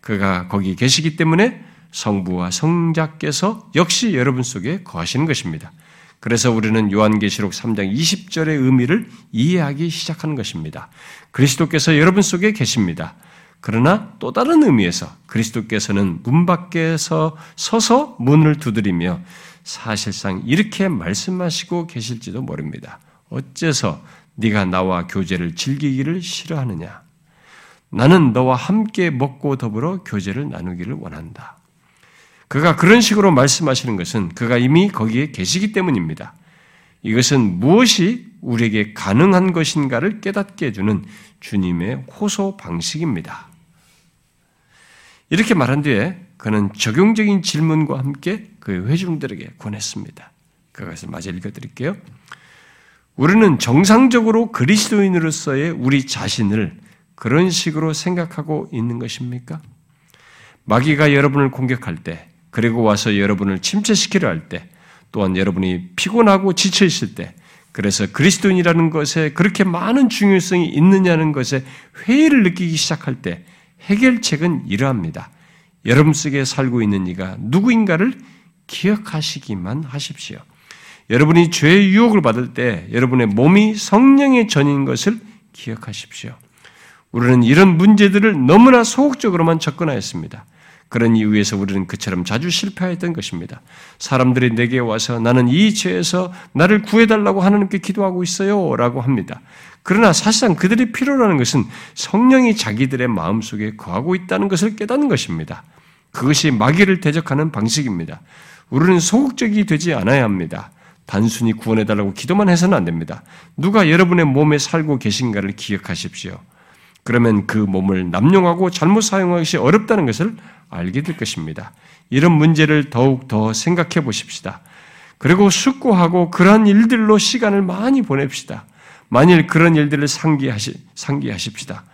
S1: 그가 거기 계시기 때문에 성부와 성자께서 역시 여러분 속에 거하시는 것입니다. 그래서 우리는 요한계시록 3장 20절의 의미를 이해하기 시작하는 것입니다. 그리스도께서 여러분 속에 계십니다. 그러나 또 다른 의미에서 그리스도께서는 문 밖에서 서서 문을 두드리며 사실상 이렇게 말씀하시고 계실지도 모릅니다. 어째서 네가 나와 교제를 즐기기를 싫어하느냐? 나는 너와 함께 먹고 더불어 교제를 나누기를 원한다. 그가 그런 식으로 말씀하시는 것은 그가 이미 거기에 계시기 때문입니다. 이것은 무엇이 우리에게 가능한 것인가를 깨닫게 해주는 주님의 호소 방식입니다. 이렇게 말한 뒤에 그는 적용적인 질문과 함께 그 회중들에게 권했습니다. 그것을 마저 읽어드릴게요. 우리는 정상적으로 그리스도인으로서의 우리 자신을 그런 식으로 생각하고 있는 것입니까? 마귀가 여러분을 공격할 때, 그리고 와서 여러분을 침체시키려 할 때, 또한 여러분이 피곤하고 지쳐 있을 때, 그래서 그리스도인이라는 것에 그렇게 많은 중요성이 있느냐는 것에 회의를 느끼기 시작할 때 해결책은 이러합니다. 여러분 속에 살고 있는 이가 누구인가를 기억하시기만 하십시오. 여러분이 죄의 유혹을 받을 때 여러분의 몸이 성령의 전인 것을 기억하십시오. 우리는 이런 문제들을 너무나 소극적으로만 접근하였습니다. 그런 이유에서 우리는 그처럼 자주 실패했던 것입니다. 사람들이 내게 와서 나는 이 죄에서 나를 구해달라고 하나님께 기도하고 있어요. 라고 합니다. 그러나 사실상 그들이 필요로 는 것은 성령이 자기들의 마음 속에 거하고 있다는 것을 깨닫는 것입니다. 그것이 마귀를 대적하는 방식입니다. 우리는 소극적이 되지 않아야 합니다. 단순히 구원해달라고 기도만 해서는 안 됩니다. 누가 여러분의 몸에 살고 계신가를 기억하십시오. 그러면 그 몸을 남용하고 잘못 사용하기 어렵다는 것을 알게 될 것입니다. 이런 문제를 더욱 더 생각해 보십시다. 그리고 숙고하고 그러한 일들로 시간을 많이 보냅시다. 만일 그런 일들을 상기하시, 상기하십시다.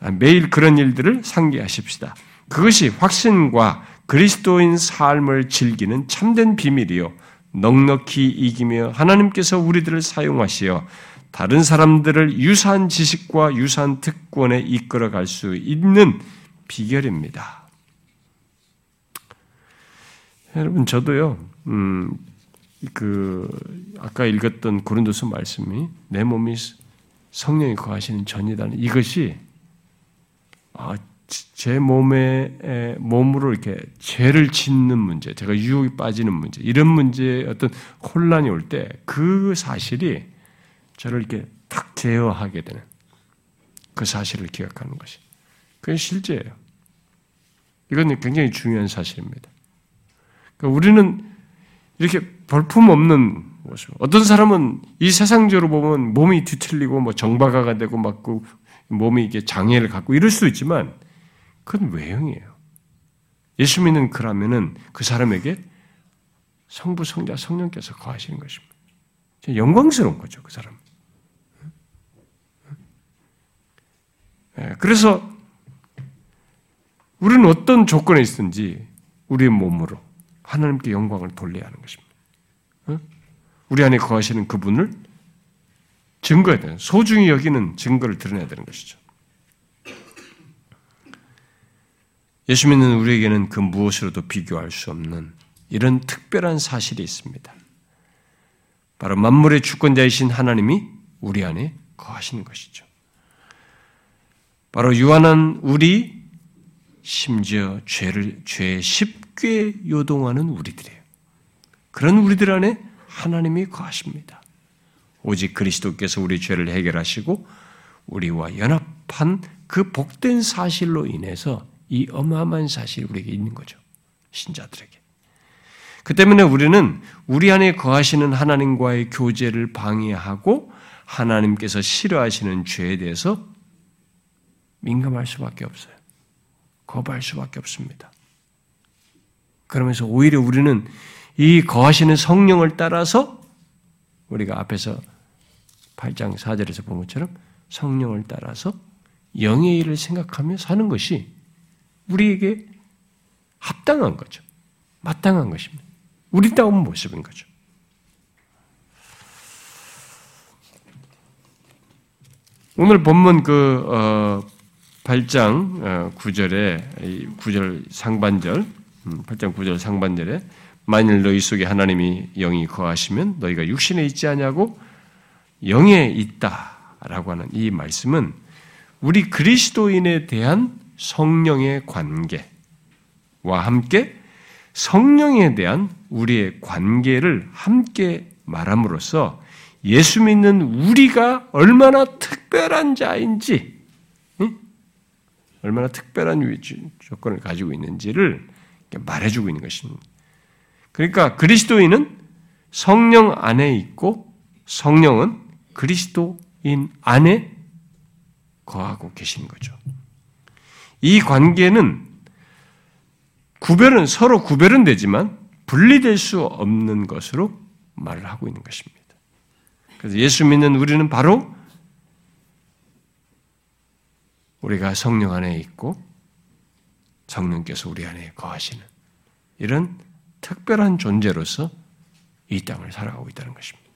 S1: 아, 매일 그런 일들을 상기하십시다. 그것이 확신과 그리스도인 삶을 즐기는 참된 비밀이요. 넉넉히 이기며 하나님께서 우리들을 사용하시어 다른 사람들을 유사한 지식과 유사한 특권에 이끌어 갈 수 있는 비결입니다. 여러분, 저도요, 음, 그, 아까 읽었던 고린도서 말씀이 내 몸이 성령이 거하시는 전이다는 이것이 아, 제 몸에 몸으로 이렇게 죄를 짓는 문제, 제가 유혹이 빠지는 문제, 이런 문제에 어떤 혼란이 올 때 그 사실이 저를 이렇게 탁 제어하게 되는 그 사실을 기억하는 것이 그게 실제예요. 이건 굉장히 중요한 사실입니다. 그러니까 우리는 이렇게 볼품 없는 모습. 어떤 사람은 이 세상적으로 보면 몸이 뒤틀리고 뭐 정박아가 되고 막 몸이 이게 장애를 갖고 이럴 수도 있지만 그건 외형이에요. 예수 믿는 그라면은 그 사람에게 성부, 성자, 성령께서 거하시는 것입니다. 영광스러운 거죠, 그 사람. 예, 그래서 우리는 어떤 조건에 있든지 우리의 몸으로 하나님께 영광을 돌려야 하는 것입니다. 우리 안에 거하시는 그분을 증거해야 되는, 소중히 여기는 증거를 드러내야 되는 것이죠. 예수 믿는 우리에게는 그 무엇으로도 비교할 수 없는 이런 특별한 사실이 있습니다. 바로 만물의 주권자이신 하나님이 우리 안에 거하시는 것이죠. 바로 유한한 우리, 심지어 죄를, 죄에 쉽게 요동하는 우리들이에요. 그런 우리들 안에 하나님이 거하십니다. 오직 그리스도께서 우리 죄를 해결하시고 우리와 연합한 그 복된 사실로 인해서 이 어마어마한 사실이 우리에게 있는 거죠. 신자들에게. 그 때문에 우리는 우리 안에 거하시는 하나님과의 교제를 방해하고 하나님께서 싫어하시는 죄에 대해서 민감할 수밖에 없어요. 거부할 수밖에 없습니다. 그러면서 오히려 우리는 이 거하시는 성령을 따라서 우리가 앞에서 8장 4절에서 본 것처럼 성령을 따라서 영의 일을 생각하며 사는 것이 우리에게 합당한 거죠. 마땅한 것입니다. 우리다운 모습인 거죠. 오늘 본문 그 어, 8장 어, 9절에 9절 상반절 8장 음, 9절 상반절에 만일 너희 속에 하나님이 영이 거하시면 너희가 육신에 있지 않냐고 영에 있다라고 하는 이 말씀은 우리 그리스도인에 대한 성령의 관계와 함께 성령에 대한 우리의 관계를 함께 말함으로써 예수 믿는 우리가 얼마나 특별한 자인지, 얼마나 특별한 조건을 가지고 있는지를 말해주고 있는 것입니다. 그러니까 그리스도인은 성령 안에 있고 성령은 그리스도인 안에 거하고 계신 거죠. 이 관계는 구별은 서로 구별은 되지만 분리될 수 없는 것으로 말을 하고 있는 것입니다. 그래서 예수 믿는 우리는 바로 우리가 성령 안에 있고 성령께서 우리 안에 거하시는 이런 특별한 존재로서 이 땅을 살아가고 있다는 것입니다.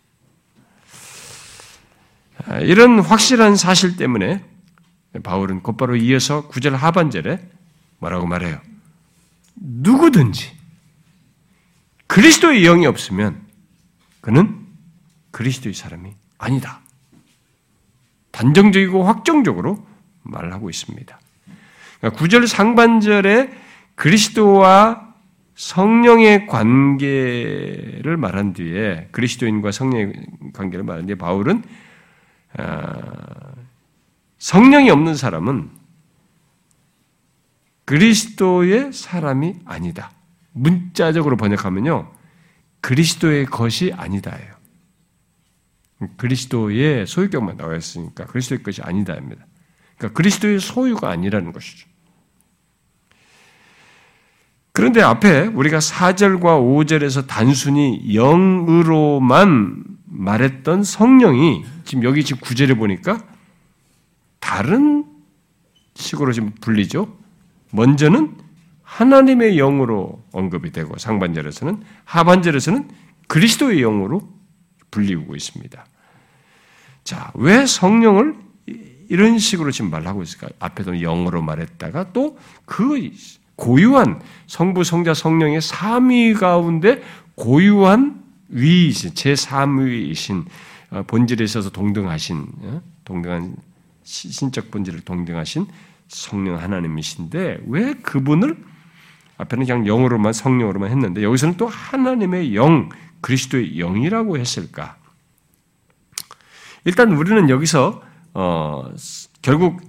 S1: 아, 이런 확실한 사실 때문에 바울은 곧바로 이어서 구절 하반절에 뭐라고 말해요? 누구든지 그리스도의 영이 없으면 그는 그리스도의 사람이 아니다. 단정적이고 확정적으로 말하고 있습니다. 그러니까 구절 상반절에 그리스도와 성령의 관계를 말한 뒤에 그리스도인과 성령의 관계를 말한 뒤에 바울은 아, 성령이 없는 사람은 그리스도의 사람이 아니다. 문자적으로 번역하면요. 그리스도의 것이 아니다예요. 그리스도의 소유격만 나와 있으니까 그리스도의 것이 아니다입니다. 그러니까 그리스도의 소유가 아니라는 것이죠. 그런데 앞에 우리가 4절과 5절에서 단순히 영으로만 말했던 성령이 지금 여기 지금 구절을 보니까 다른 식으로 지금 불리죠. 먼저는 하나님의 영으로 언급이 되고 상반절에서는 하반절에서는 그리스도의 영으로 불리우고 있습니다. 자, 왜 성령을 이런 식으로 지금 말하고 있을까? 앞에도 영으로 말했다가 또 그 고유한 성부, 성자, 성령의 삼위 가운데 고유한 위이신, 제3위이신 어, 본질에 있어서 동등하신, 어? 동등한 신적 본질을 동등하신 성령 하나님이신데 왜 그분을 앞에는 그냥 영으로만 성령으로만 했는데 여기서는 또 하나님의 영, 그리스도의 영이라고 했을까? 일단 우리는 여기서 어, 결국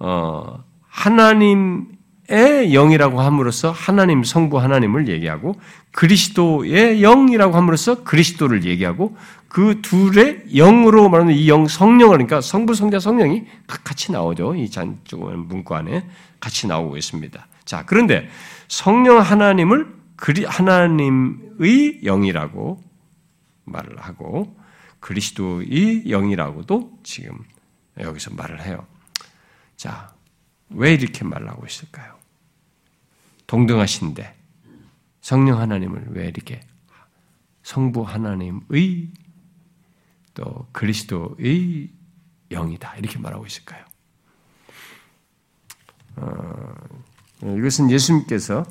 S1: 어, 하나님 의 영이라고 함으로써 하나님 성부 하나님을 얘기하고 그리스도의 영이라고 함으로써 그리스도를 얘기하고 그 둘의 영으로 말하는 이 영 성령을 그러니까 성부 성자 성령이 같이 나오죠. 이 잔쪽 문구 안에 같이 나오고 있습니다. 자, 그런데 성령 하나님을 그리 하나님의 영이라고 말을 하고 그리스도의 영이라고도 지금 여기서 말을 해요. 자, 왜 이렇게 말하고 있을까요? 동등하신데 성령 하나님을 왜 이렇게 성부 하나님의 또 그리스도의 영이다 이렇게 말하고 있을까요? 어, 이것은 예수님께서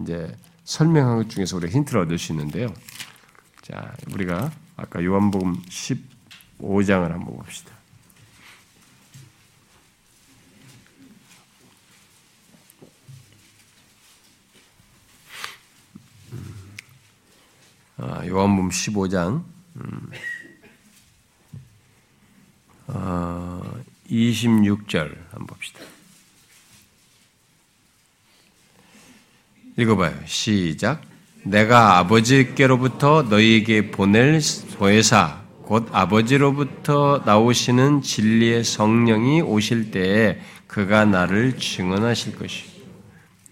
S1: 이제 설명한 것 중에서 우리가 힌트를 얻을 수 있는데요. 자, 우리가 아까 요한복음 15장을 한번 봅시다. 요한복음 15장 26절 음. 어, 한번 봅시다. 읽어봐요. 시작. 내가 아버지께로부터 너희에게 보낼 소회사 곧 아버지로부터 나오시는 진리의 성령이 오실 때에 그가 나를 증언하실 것이.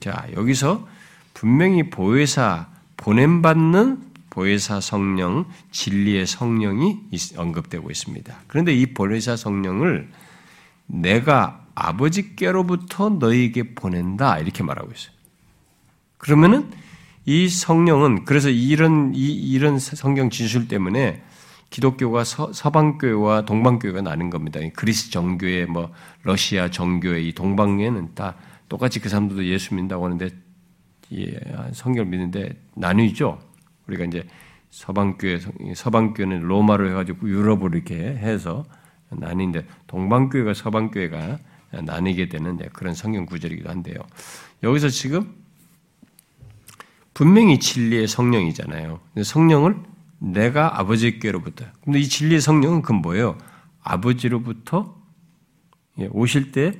S1: 자 여기서 분명히 보혜사 보냄받는 보혜사 성령, 진리의 성령이 언급되고 있습니다. 그런데 이 보혜사 성령을 내가 아버지께로부터 너에게 보낸다 이렇게 말하고 있어요. 그러면은 이 성령은 그래서 이런 이, 이런 성경 진술 때문에 기독교가 서, 방교회와 동방교회가 나는 겁니다. 그리스 정교회, 뭐 러시아 정교회, 이 동방교회는 다 똑같이 그 사람들도 예수 믿는다고 하는데 예, 성경을 믿는데 나뉘죠. 우리가 이제 서방교회, 서방교회는 로마로 해가지고 유럽으로 이렇게 해서 나뉘는데 동방교회가 서방교회가 나뉘게 되는 그런 성경 구절이기도 한데요. 여기서 지금 분명히 진리의 성령이잖아요. 성령을 내가 아버지께로부터. 근데 이 진리의 성령은 그 뭐예요? 아버지로부터 예, 오실 때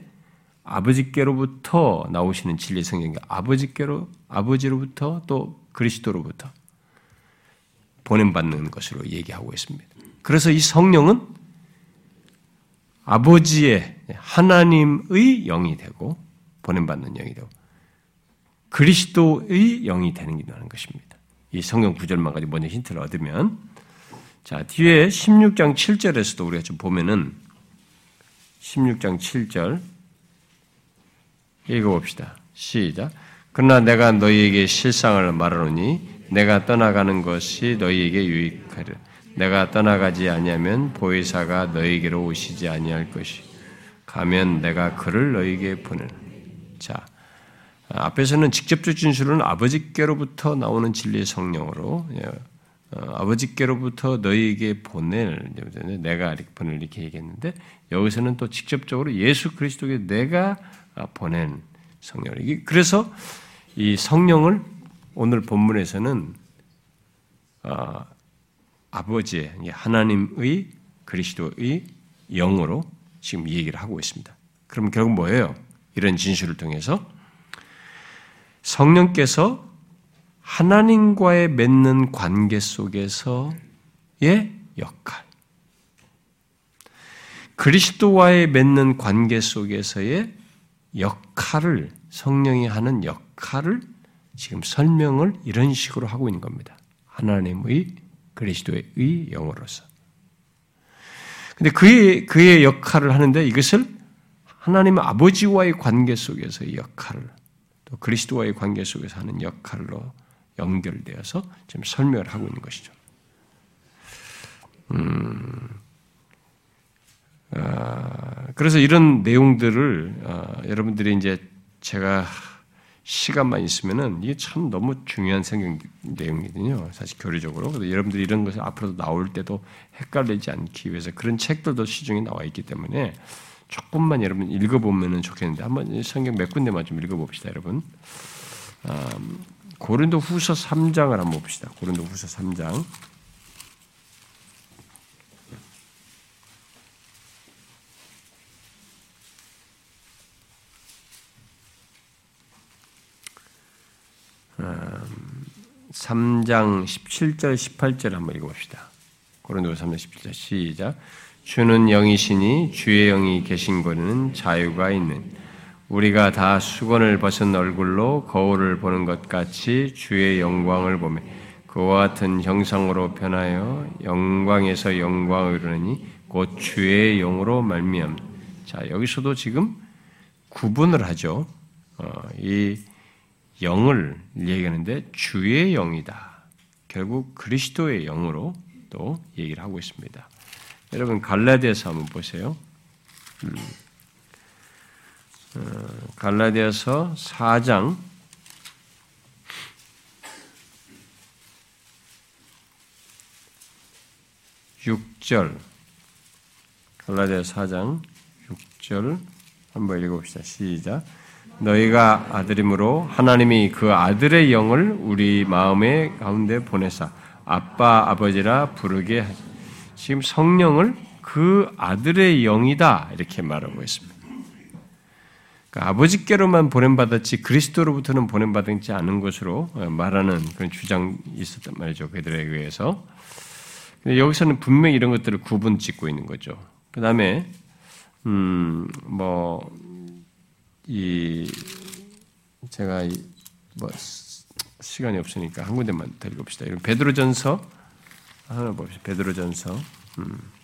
S1: 아버지께로부터 나오시는 진리의 성령. 아버지께로 아버지로부터 또 그리스도로부터 보냄받는 것으로 얘기하고 있습니다. 그래서 이 성령은 아버지의 하나님의 영이 되고 보냄받는 영이 되고 그리스도의 영이 되는 것입니다. 이 성경 구절만 가지고 먼저 힌트를 얻으면 자 뒤에 16장 7절에서도 우리가 좀 보면은 16장 7절 읽어봅시다. 시작. 그러나 내가 너희에게 실상을 말하노니 내가 떠나가는 것이 너희에게 유익하리. 내가 떠나가지 아니하면 보혜사가 너희에게로 오시지 아니할 것이. 가면 내가 그를 너희에게 보내는. 자, 앞에서는 직접적 진술은 아버지께로부터 나오는 진리의 성령으로 예, 어, 아버지께로부터 너희에게 보낼 내가 보낼 이렇게 얘기했는데 여기서는 또 직접적으로 예수 그리스도에게 내가 보낸 성령. 그래서 이 성령을 오늘 본문에서는 어, 아버지의 하나님의 그리스도의 영으로 지금 얘기를 하고 있습니다. 그럼 결국 뭐예요? 이런 진술을 통해서 성령께서 하나님과의 맺는 관계 속에서의 역할, 그리스도와의 맺는 관계 속에서의 역할을 성령이 하는 역할을 지금 설명을 이런 식으로 하고 있는 겁니다. 하나님의 그리스도의 영으로서. 근데 그의, 그의 역할을 하는데 이것을 하나님 아버지와의 관계 속에서의 역할을 또 그리스도와의 관계 속에서 하는 역할로 연결되어서 지금 설명을 하고 있는 것이죠. 음, 아, 그래서 이런 내용들을 아, 여러분들이 이제 제가 시간만 있으면은 이게 참 너무 중요한 생각 내용이거든요. 사실 교리적으로. 그래서 여러분들이 이런 것을 앞으로 나올 때도 헷갈리지 않기 위해서 그런 책들도 시중에 나와 있기 때문에 조금만 여러분 읽어보면 좋겠는데 한번 성경 몇 군데만 좀 읽어봅시다, 여러분. 음, 고린도 후서 3장을 한번 봅시다. 고린도 후서 3장. 3장 17절 18절 한번 읽어봅시다. 고린도서 3장 17절 시작. 주는 영이시니 주의 영이 계신 곳에는 자유가 있는 우리가 다 수건을 벗은 얼굴로 거울을 보는 것 같이 주의 영광을 보며 그와 같은 형상으로 변하여 영광에서 영광을 이르니 곧 주의 영으로 말미암. 자 여기서도 지금 구분을 하죠. 어, 이 영을 얘기하는데 주의 영이다. 결국 그리스도의 영으로 또 얘기를 하고 있습니다. 여러분 갈라디아서 한번 보세요. 음. 어, 갈라디아서 4장 6절 갈라디아 4장 6절 한번 읽어봅시다. 시작. 너희가 아들임으로 하나님이 그 아들의 영을 우리 마음의 가운데 보내사 아빠 아버지라 부르게 하시. 지금 성령을 그 아들의 영이다 이렇게 말하고 있습니다. 그러니까 아버지께로만 보냄받았지 그리스도로부터는 보냄받지 않은 것으로 말하는 그런 주장이 있었단 말이죠. 그들에 의해서. 근데 여기서는 분명히 이런 것들을 구분 짓고 있는 거죠. 그 다음에, 음, 뭐, 이, 제가 이, 뭐, 시간이 없으니까 한 군데만 더 읽읍시다. 베드로전서, 하나 봅시다. 베드로전서. 음.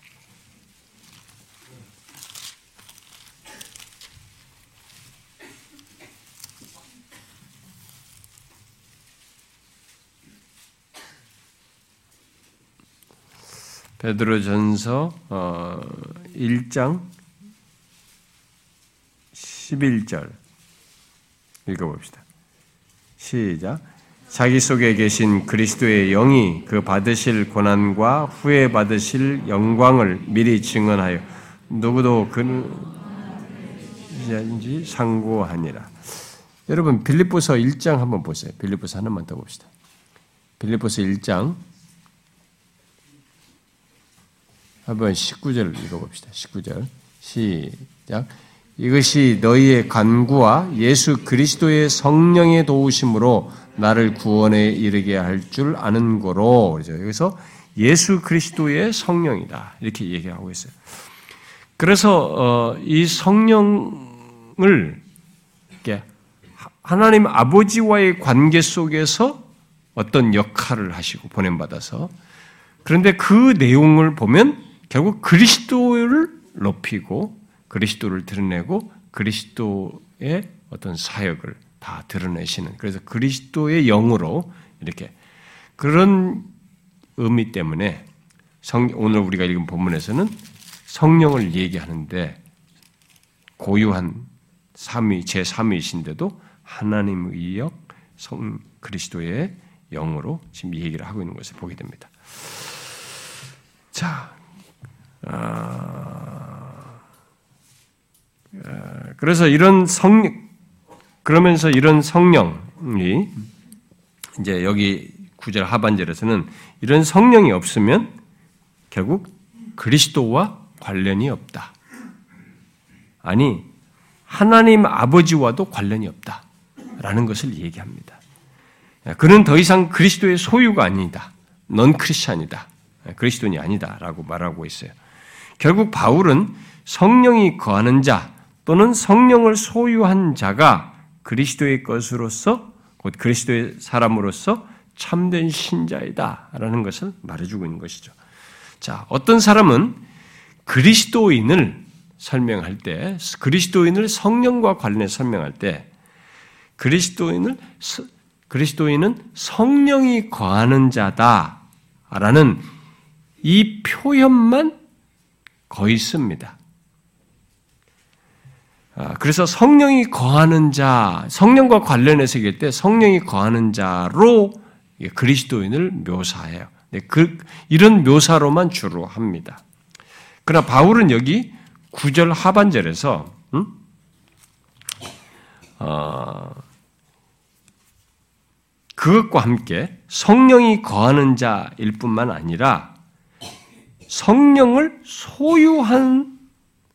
S1: 베드로전서 1장 어, 11절 읽어봅시다. 시작. 자기 속에 계신 그리스도의 영이 그 받으실 고난과 후에 받으실 영광을 미리 증언하여 누구도 그인지 상고하니라. 여러분 빌립보서 1장 한번 보세요. 빌립보서 하나만 더 봅시다. 빌립보서 1장 한번 19절 읽어봅시다. 19절. 시작. 이것이 너희의 간구와 예수 그리스도의 성령의 도우심으로 나를 구원에 이르게 할 줄 아는 거로. 여기서 예수 그리스도의 성령이다. 이렇게 얘기하고 있어요. 그래서, 어, 이 성령을, 하나님 아버지와의 관계 속에서 어떤 역할을 하시고 보냄 받아서 그런데 그 내용을 보면 결국 그리스도를 높이고 그리스도를 드러내고 그리스도의 어떤 사역을 다 드러내시는 그래서 그리스도의 영으로 이렇게 그런 의미 때문에 성, 오늘 우리가 읽은 본문에서는 성령을 얘기하는데 고유한 삼위 제 3위이신데도 하나님의 역, 성 그리스도의 영으로 지금 얘기를 하고 있는 것을 보게 됩니다. 자, 아, 아, 그래서 이런 성, 그러면서 이런 성령이 이제 여기 구절 하반절에서는 이런 성령이 없으면 결국 그리스도와 관련이 없다. 아니, 하나님 아버지와도 관련이 없다. 라는 것을 얘기합니다. 그는 더 이상 그리스도의 소유가 아니다. 넌 크리스찬이다. 그리스도인이 아니다. 라고 말하고 있어요. 결국 바울은 성령이 거하는 자 또는 성령을 소유한 자가 그리스도의 것으로서 곧 그리스도의 사람으로서 참된 신자이다라는 것을 말해주고 있는 것이죠. 자, 어떤 사람은 그리스도인을 설명할 때 그리스도인을 성령과 관련해 설명할 때 그리스도인을 그리스도인은 성령이 거하는 자다라는 이 표현만 거의 씁니다. 아, 그래서 성령이 거하는 자, 성령과 관련해서 얘기할 때 성령이 거하는 자로 그리스도인을 묘사해요. 네, 그, 이런 묘사로만 주로 합니다. 그러나 바울은 여기 9절 하반절에서, 음? 어, 그것과 함께 성령이 거하는 자일 뿐만 아니라 성령을 소유한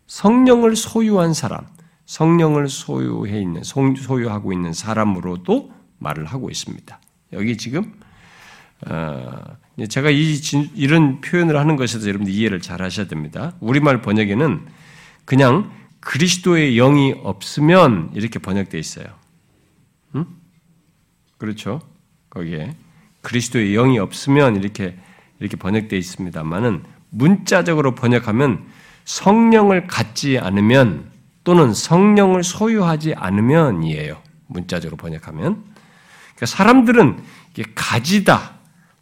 S1: 성령을 소유한 사람, 성령을 소유해 있는 소유하고 있는 사람으로도 말을 하고 있습니다. 여기 지금 어, 제가 이 이런 표현을 하는 것에서 여러분들 이해를 잘 하셔야 됩니다. 우리말 번역에는 그냥 그리스도의 영이 없으면 이렇게 번역되어 있어요. 음? 그렇죠? 거기에 그리스도의 영이 없으면 이렇게 이렇게 번역되어 있습니다만은 문자적으로 번역하면 성령을 갖지 않으면 또는 성령을 소유하지 않으면이에요. 문자적으로 번역하면 그러니까 사람들은 가지다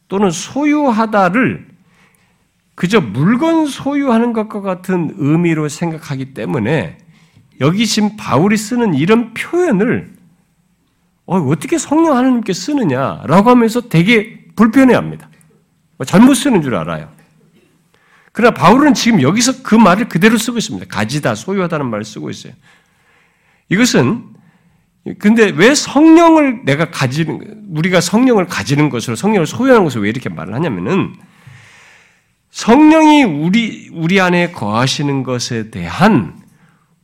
S1: 또는 소유하다를 그저 물건 소유하는 것과 같은 의미로 생각하기 때문에 여기 지금 바울이 쓰는 이런 표현을 어, 떻게 성령 하나님께 쓰느냐라고 하면서 되게 불편해합니다. 뭐 잘못 쓰는 줄 알아요. 그러나 바울은 지금 여기서 그 말을 그대로 쓰고 있습니다. 가지다, 소유하다는 말을 쓰고 있어요. 이것은 근데 왜 성령을 내가 가지는 우리가 성령을 가지는 것으로 성령을 소유하는 것을 왜 이렇게 말을 하냐면은 성령이 우리 우리 안에 거하시는 것에 대한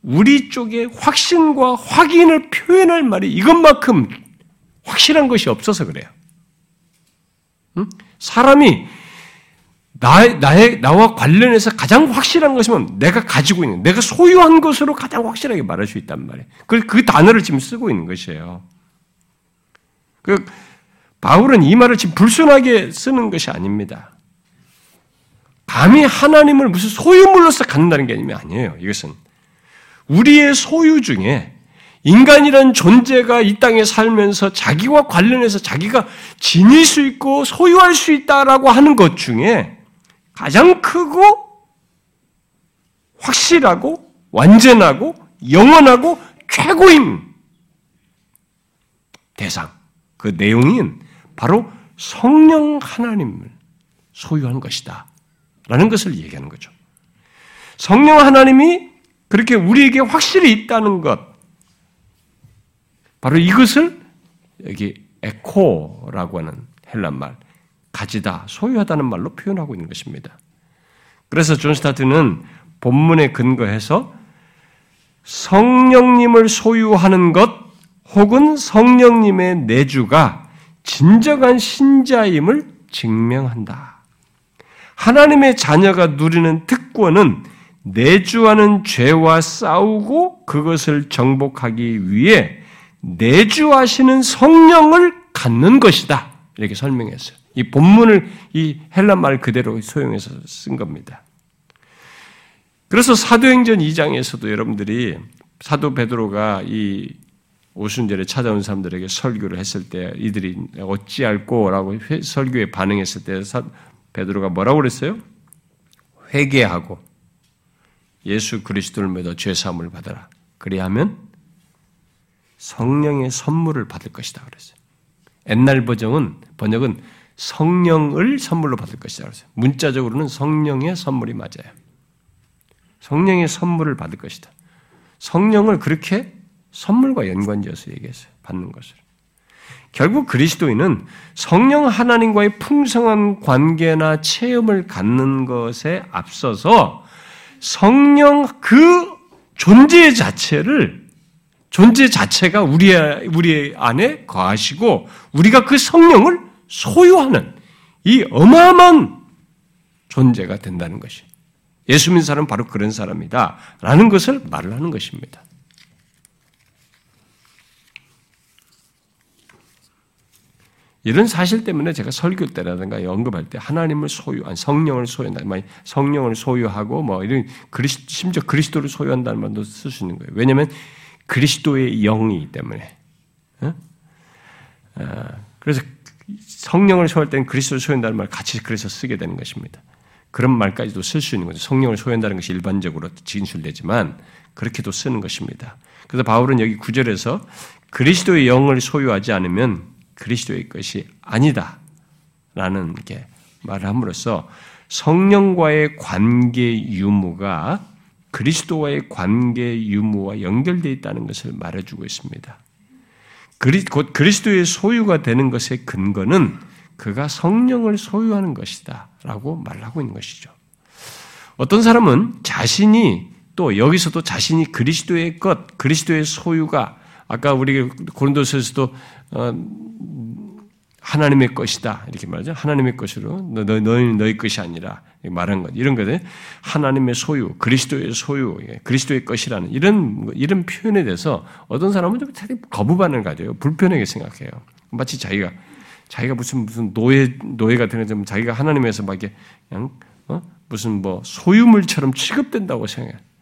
S1: 우리 쪽의 확신과 확인을 표현할 말이 이것만큼 확실한 것이 없어서 그래요. 응? 사람이 나, 나의, 나와 관련해서 가장 확실한 것이면 내가 가지고 있는, 내가 소유한 것으로 가장 확실하게 말할 수 있단 말이에요. 그, 그 단어를 지금 쓰고 있는 것이에요. 그, 바울은 이 말을 지금 불순하게 쓰는 것이 아닙니다. 감히 하나님을 무슨 소유물로서 갖는다는 게 아니에요. 이것은. 우리의 소유 중에 인간이란 존재가 이 땅에 살면서 자기와 관련해서 자기가 지닐 수 있고 소유할 수 있다라고 하는 것 중에 가장 크고 확실하고 완전하고 영원하고 최고인 대상, 그 내용인 바로 성령 하나님을 소유한 것이다. 라는 것을 얘기하는 거죠. 성령 하나님이 그렇게 우리에게 확실히 있다는 것, 바로 이것을 여기 에코라고 하는 헬란 말, 가지다, 소유하다는 말로 표현하고 있는 것입니다. 그래서 존 스타트는 본문에 근거해서 성령님을 소유하는 것 혹은 성령님의 내주가 진정한 신자임을 증명한다. 하나님의 자녀가 누리는 특권은 내주하는 죄와 싸우고 그것을 정복하기 위해 내주하시는 성령을 갖는 것이다. 이렇게 설명했어요. 이 본문을 이 헬라 말 그대로 사용해서 쓴 겁니다. 그래서 사도행전 2장에서도 여러분들이 사도 베드로가 이 오순절에 찾아온 사람들에게 설교를 했을 때 이들이 어찌할꼬라고 설교에 반응했을 때 베드로가 뭐라고 그랬어요? 회개하고 예수 그리스도를 믿어 죄 사함을 받아라. 그리하면 성령의 선물을 받을 것이다 그랬어요. 옛날 버전은 번역은 성령을 선물로 받을 것이다. 문자적으로는 성령의 선물이 맞아요. 성령의 선물을 받을 것이다. 성령을 그렇게 선물과 연관지어서 얘기했어요. 받는 것을. 결국 그리스도인은 성령 하나님과의 풍성한 관계나 체험을 갖는 것에 앞서서 성령 그 존재 자체를 존재 자체가 우리 우리 안에 거하시고 우리가 그 성령을 소유하는 이 어마어마한 존재가 된다는 것이 예수 믿는 사람은 바로 그런 사람이다 라는 것을 말을 하는 것입니다. 이런 사실 때문에 제가 설교 때라든가 언급할 때 하나님을 소유한 성령을 소유한다, 성령을 소유하고 뭐 이런 그리스 심지어 그리스도를 소유한다는 말도 쓸 수 있는 거예요. 왜냐하면 그리스도의 영이기 때문에. 어? 아, 그래서 성령을 소유할 때는 그리스도를 소유한다는 말 같이 그래서 쓰게 되는 것입니다. 그런 말까지도 쓸 수 있는 거죠. 성령을 소유한다는 것이 일반적으로 진술되지만 그렇게도 쓰는 것입니다. 그래서 바울은 여기 구절에서 그리스도의 영을 소유하지 않으면 그리스도의 것이 아니다. 라는 게 말을 함으로써 성령과의 관계 유무가 그리스도와의 관계 유무와 연결되어 있다는 것을 말해주고 있습니다. 곧 그리스도의 소유가 되는 것의 근거는 그가 성령을 소유하는 것이다. 라고 말하고 있는 것이죠. 어떤 사람은 자신이 또 여기서도 자신이 그리스도의 것, 그리스도의 소유가 아까 우리 고린도서에서도 어, 하나님의 것이다 이렇게 말하죠. 하나님의 것으로 너, 너, 너희 너희 것이 아니라 말한 것 이런 것들 하나님의 소유, 그리스도의 소유, 예, 그리스도의 것이라는 이런 이런 표현에 대해서 어떤 사람은 좀 거부 반응을 가져요. 불편하게 생각해요. 마치 자기가 자기가 무슨 무슨 노예 노예 같은 거 자기가 하나님에서 막 이렇게 그냥 어? 무슨 뭐 소유물처럼 취급된다고 생각해. 그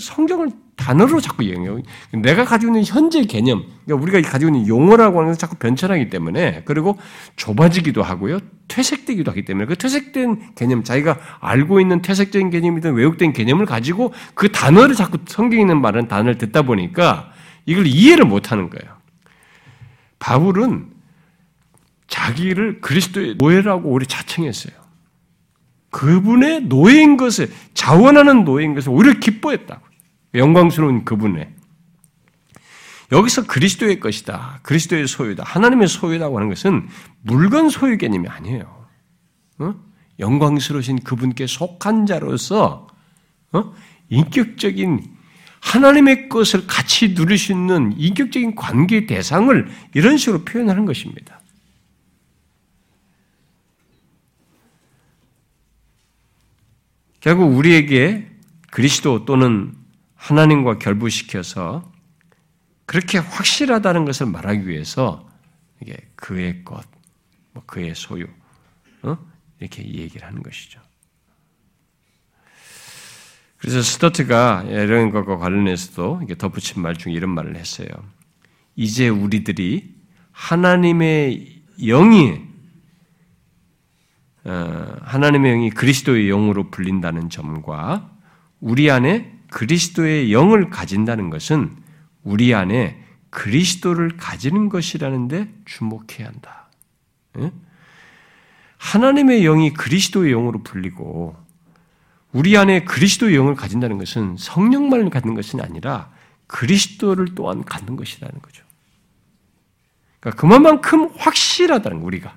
S1: 성경을 단어로 자꾸 이용해요. 내가 가지고 있는 현재 개념, 그러니까 우리가 가지고 있는 용어라고 하는 것은 자꾸 변천하기 때문에, 그리고 좁아지기도 하고요, 퇴색되기도 하기 때문에, 그 퇴색된 개념, 자기가 알고 있는 퇴색적인 개념이든 왜곡된 개념을 가지고 그 단어를 자꾸 성경에 있는 말은 단어를 듣다 보니까 이걸 이해를 못 하는 거예요. 바울은 자기를 그리스도의 노예라고 오래 자청했어요. 그분의 노예인 것을, 자원하는 노예인 것을 오히려 기뻐했다고. 영광스러운 그분의. 여기서 그리스도의 것이다. 그리스도의 소유다. 하나님의 소유다고 하는 것은 물건 소유 개념이 아니에요. 어? 영광스러우신 그분께 속한 자로서 어? 인격적인 하나님의 것을 같이 누릴 수 있는 인격적인 관계 대상을 이런 식으로 표현하는 것입니다. 결국 우리에게 그리스도 또는 하나님과 결부시켜서 그렇게 확실하다는 것을 말하기 위해서 이게 그의 것, 뭐 그의 소유, 어? 이렇게 얘기를 하는 것이죠. 그래서 스터트가 이런 것과 관련해서도 이게 덧붙인 말 중에 이런 말을 했어요. 이제 우리들이 하나님의 영이 어, 하나님의 영이 그리스도의 영으로 불린다는 점과 우리 안에 그리스도의 영을 가진다는 것은 우리 안에 그리스도를 가지는 것이라는데 주목해야 한다. 하나님의 영이 그리스도의 영으로 불리고 우리 안에 그리스도의 영을 가진다는 것은 성령만을 갖는 것이 아니라 그리스도를 또한 갖는 것이라는 거죠. 그러니까 그만큼 확실하다는 거, 우리가.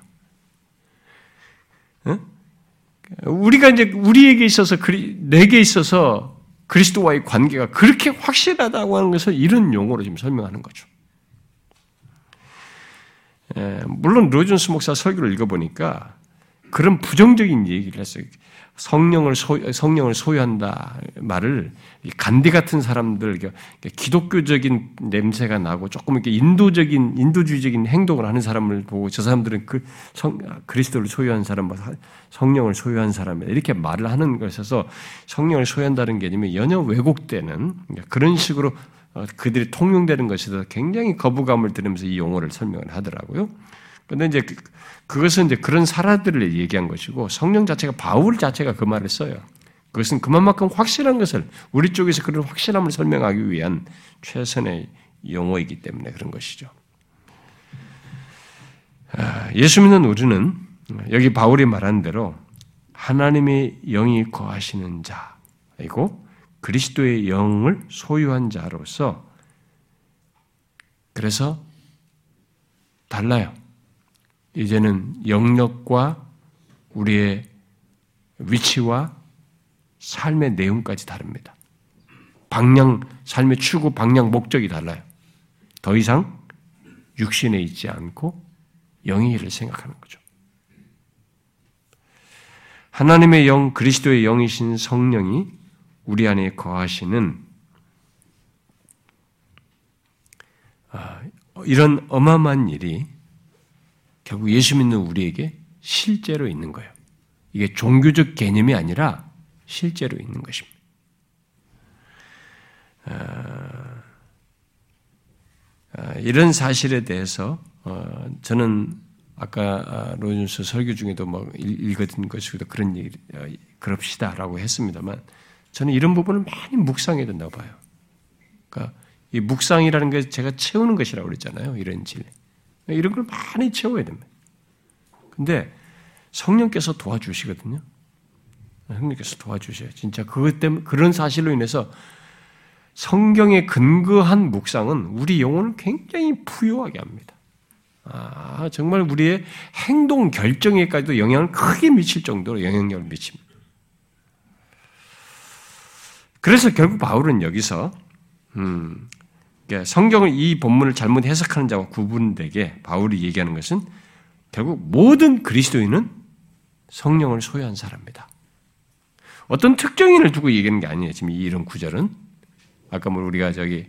S1: 우리가 이제 우리에게 있어서 내게 있어서 그리스도와의 관계가 그렇게 확실하다고 하는 것을 이런 용어로 지금 설명하는 거죠. 물론 로준스 목사 설교를 읽어보니까 그런 부정적인 얘기를 했어요. 성령을 소, 성령을 소유한다 말을 간디 같은 사람들 기독교적인 냄새가 나고 조금 이렇게 인도적인 인도주의적인 행동을 하는 사람을 보고 저 사람들은 그 성, 그리스도를 소유한 사람, 뭐 성령을 소유한 사람 이렇게 말을 하는 것에서 성령을 소유한다는 개념이 연여 왜곡되는 그런 식으로 어, 그들이 통용되는 것에서 굉장히 거부감을 들으면서 이 용어를 설명을 하더라고요. 근데 이제 그, 그것은 이제 그런 사람들을 얘기한 것이고 성령 자체가 바울 자체가 그 말을 써요. 그것은 그만큼 확실한 것을 우리 쪽에서 그런 확실함을 설명하기 위한 최선의 용어이기 때문에 그런 것이죠. 아, 예수 믿는 우리는 여기 바울이 말한 대로 하나님의 영이 거하시는 자이고 그리스도의 영을 소유한 자로서 그래서 달라요. 이제는 영역과 우리의 위치와 삶의 내용까지 다릅니다. 방향, 삶의 추구, 방향, 목적이 달라요. 더 이상 육신에 있지 않고 영의 일을 생각하는 거죠. 하나님의 영, 그리스도의 영이신 성령이 우리 안에 거하시는 아, 이런 어마어마한 일이 결국 예수 믿는 우리에게 실제로 있는 거예요. 이게 종교적 개념이 아니라 실제로 있는 것입니다. 아, 아, 이런 사실에 대해서 어, 저는 아까 아, 로준스 설교 중에도 뭐 읽었던 것이기도 그런 얘기 어, 그럽시다라고 했습니다만 저는 이런 부분을 많이 묵상해야 된다고 봐요. 그러니까 이 묵상이라는 게 제가 채우는 것이라고 그랬잖아요. 이런 질. 이런 걸 많이 채워야 됩니다. 근데 성령께서 도와주시거든요. 성령께서 도와주셔요. 진짜 그것 때문에 그런 사실로 인해서 성경에 근거한 묵상은 우리 영혼을 굉장히 부유하게 합니다. 아, 정말 우리의 행동 결정에까지도 영향을 크게 미칠 정도로 영향력을 미칩니다. 그래서 결국 바울은 여기서 음, 성경을 이 본문을 잘못 해석하는 자와 구분되게 바울이 얘기하는 것은 결국 모든 그리스도인은 성령을 소유한 사람입니다. 어떤 특정인을 두고 얘기하는 게 아니에요. 지금 이런 구절은 아까 뭐 우리가 저기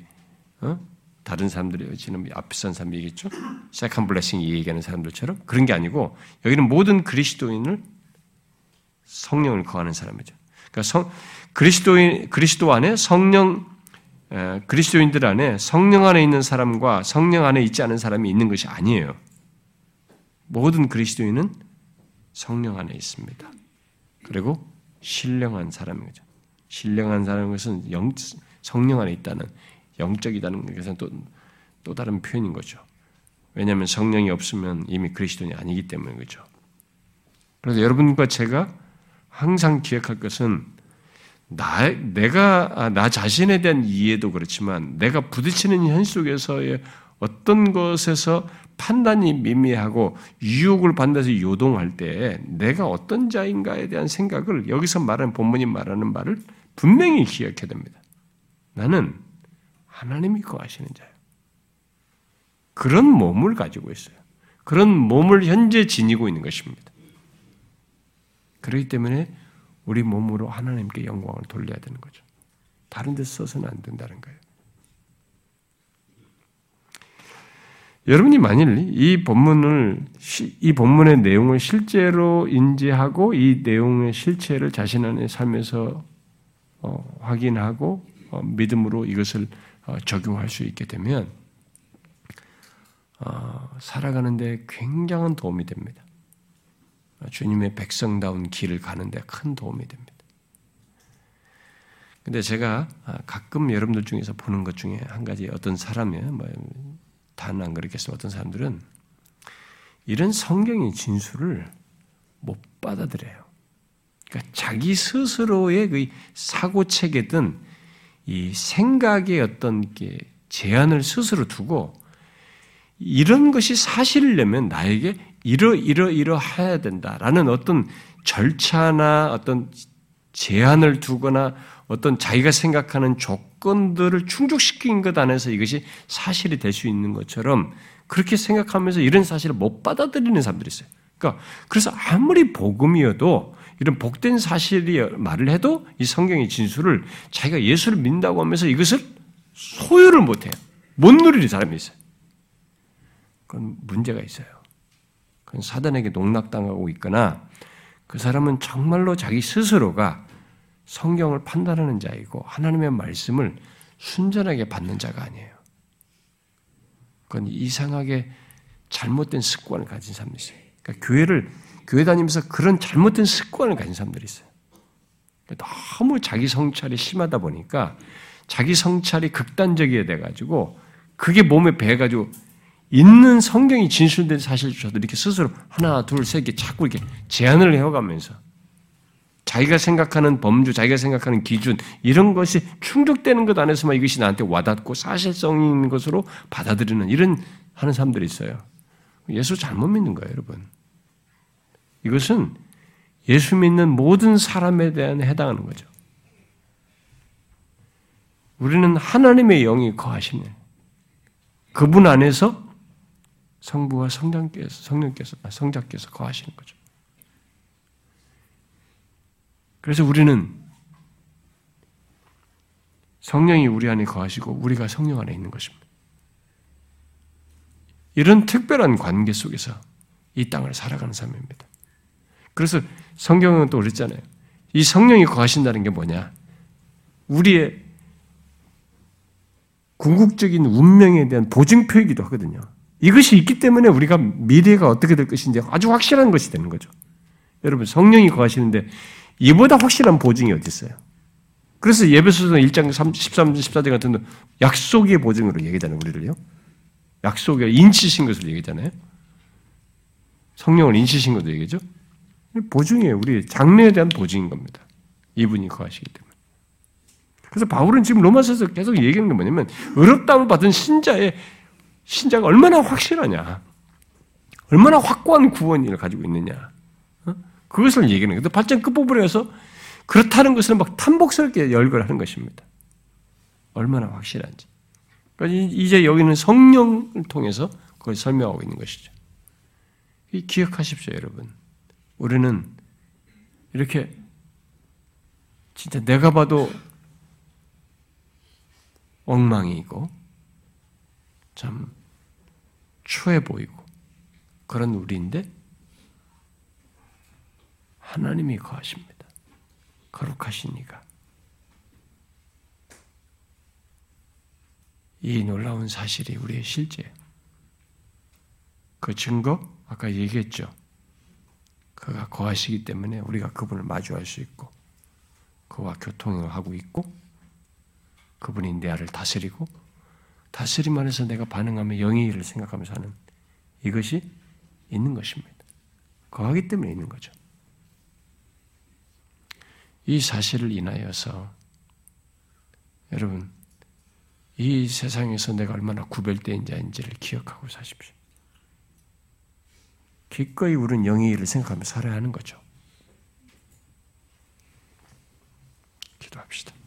S1: 어? 다른 사람들이 지금 앞선 사람 얘기했죠. second blessing 얘기하는 사람들처럼 그런 게 아니고 여기는 모든 그리스도인을 성령을 거하는 사람이죠. 그러니까 성, 그리스도인 그리스도 안에 성령 에, 그리스도인들 안에 성령 안에 있는 사람과 성령 안에 있지 않은 사람이 있는 것이 아니에요. 모든 그리스도인은 성령 안에 있습니다. 그리고 신령한 사람인 거죠. 신령한 사람인 것은 영, 성령 안에 있다는 영적이다는 것은 또, 또 다른 표현인 거죠. 왜냐하면 성령이 없으면 이미 그리스도인이 아니기 때문에 그죠. 그래서 여러분과 제가 항상 기억할 것은 나, 내가, 아, 나 자신에 대한 이해도 그렇지만 내가 부딪히는 현 속에서의 어떤 것에서 판단이 미미하고 유혹을 받는서 요동할 때 내가 어떤 자인가에 대한 생각을 여기서 말하는 본문이 말하는 말을 분명히 기억해야 됩니다. 나는 하나님이 거하시는 자예요. 그런 몸을 가지고 있어요. 그런 몸을 현재 지니고 있는 것입니다. 그렇기 때문에 우리 몸으로 하나님께 영광을 돌려야 되는 거죠. 다른 데 써서는 안 된다는 거예요. 여러분이 만일 이 본문을 이 본문의 내용을 실제로 인지하고 이 내용의 실체를 자신 안의 삶에서 어, 확인하고 어, 믿음으로 이것을 어, 적용할 수 있게 되면 어, 살아가는데 굉장한 도움이 됩니다. 주님의 백성다운 길을 가는데 큰 도움이 됩니다. 근데 제가 아, 가끔 여러분들 중에서 보는 것 중에 한 가지 어떤 사람이 뭐 다는 안 그렇겠지만 어떤 사람들은 이런 성경의 진술을 못 받아들여요. 그러니까 자기 스스로의 그 사고 체계든 이 생각의 어떤 게 제한을 스스로 두고 이런 것이 사실이려면 나에게 이러 이러 이러 해야 된다라는 어떤 절차나 어떤 제한을 두거나 어떤 자기가 생각하는 조건들을 충족시킨 것 안에서 이것이 사실이 될 수 있는 것처럼 그렇게 생각하면서 이런 사실을 못 받아들이는 사람들이 있어요. 그러니까 그래서 아무리 복음이어도 이런 복된 사실이 말을 해도 이 성경의 진술을 자기가 예수를 믿는다고 하면서 이것을 소유를 못 해요. 못 누리는 사람이 있어요. 그건 문제가 있어요. 사단에게 농락당하고 있거나 그 사람은 정말로 자기 스스로가 성경을 판단하는 자이고 하나님의 말씀을 순전하게 받는 자가 아니에요. 그건 이상하게 잘못된 습관을 가진 사람이 있어요. 그러니까 교회를 교회 다니면서 그런 잘못된 습관을 가진 사람들이 있어요. 너무 자기 성찰이 심하다 보니까 자기 성찰이 극단적이게 돼가지고 그게 몸에 배가지고 있는 성경이 진술된 사실 조차도 이렇게 스스로 하나, 둘, 셋 이렇게 자꾸 이렇게 제한을 해가면서 자기가 생각하는 범주, 자기가 생각하는 기준, 이런 것이 충족되는 것 안에서만 이것이 나한테 와닿고 사실성 있는 것으로 받아들이는 이런 하는 사람들이 있어요. 예수 잘못 믿는 거예요, 여러분. 이것은 예수 믿는 모든 사람에 대한 해당하는 거죠. 우리는 하나님의 영이 거하시는 그분 안에서 성부와 성장께서 성령께서 아, 성자께서 거하시는 거죠. 그래서 우리는 성령이 우리 안에 거하시고 우리가 성령 안에 있는 것입니다. 이런 특별한 관계 속에서 이 땅을 살아가는 삶입니다. 그래서 성경은 또 그랬잖아요. 이 성령이 거하신다는 게 뭐냐? 우리의 궁극적인 운명에 대한 보증표이기도 하거든요. 이것이 있기 때문에 우리가 미래가 어떻게 될 것인지 아주 확실한 것이 되는 거죠. 여러분, 성령이 거하시는데 이보다 확실한 보증이 어디 있어요? 그래서 예배소서 1장 13, 14절 같은 약속의 보증으로 얘기하잖아요, 우리를요. 약속의 인치신 것을 얘기하잖아요. 성령을 인치신 것도 얘기죠. 보증이에요. 우리 장래에 대한 보증인 겁니다. 이분이 거하시기 때문에. 그래서 바울은 지금 로마서에서 계속 얘기하는 게 뭐냐면 의롭다을 받은 신자의 신자가 얼마나 확실하냐, 얼마나 확고한 구원을 가지고 있느냐, 어? 그것을 얘기하는 거예요. 발전 끝부분에 서 그렇다는 것을 막 탐복스럽게 열거하는 것입니다. 얼마나 확실한지. 그러니까 이제 여기는 성령을 통해서 그걸 설명하고 있는 것이죠. 기억하십시오, 여러분. 우리는 이렇게 진짜 내가 봐도 엉망이고 참 추해 보이고 그런 우리인데 하나님이 거하십니다. 거룩하시니까. 이 놀라운 사실이 우리의 실제. 그 증거, 아까 얘기했죠. 그가 거하시기 때문에 우리가 그분을 마주할 수 있고, 그와 교통을 하고 있고, 그분이 내 아를 다스리고, 다스림 안에서 내가 반응하며 영의 일을 생각하면서 하는 이것이 있는 것입니다. 거하기 때문에 있는 거죠. 이 사실을 인하여서 여러분 이 세상에서 내가 얼마나 구별된 자인지를 기억하고 사십시오. 기꺼이 우리는 영의 일을 생각하며 살아야 하는 거죠. 기도합시다.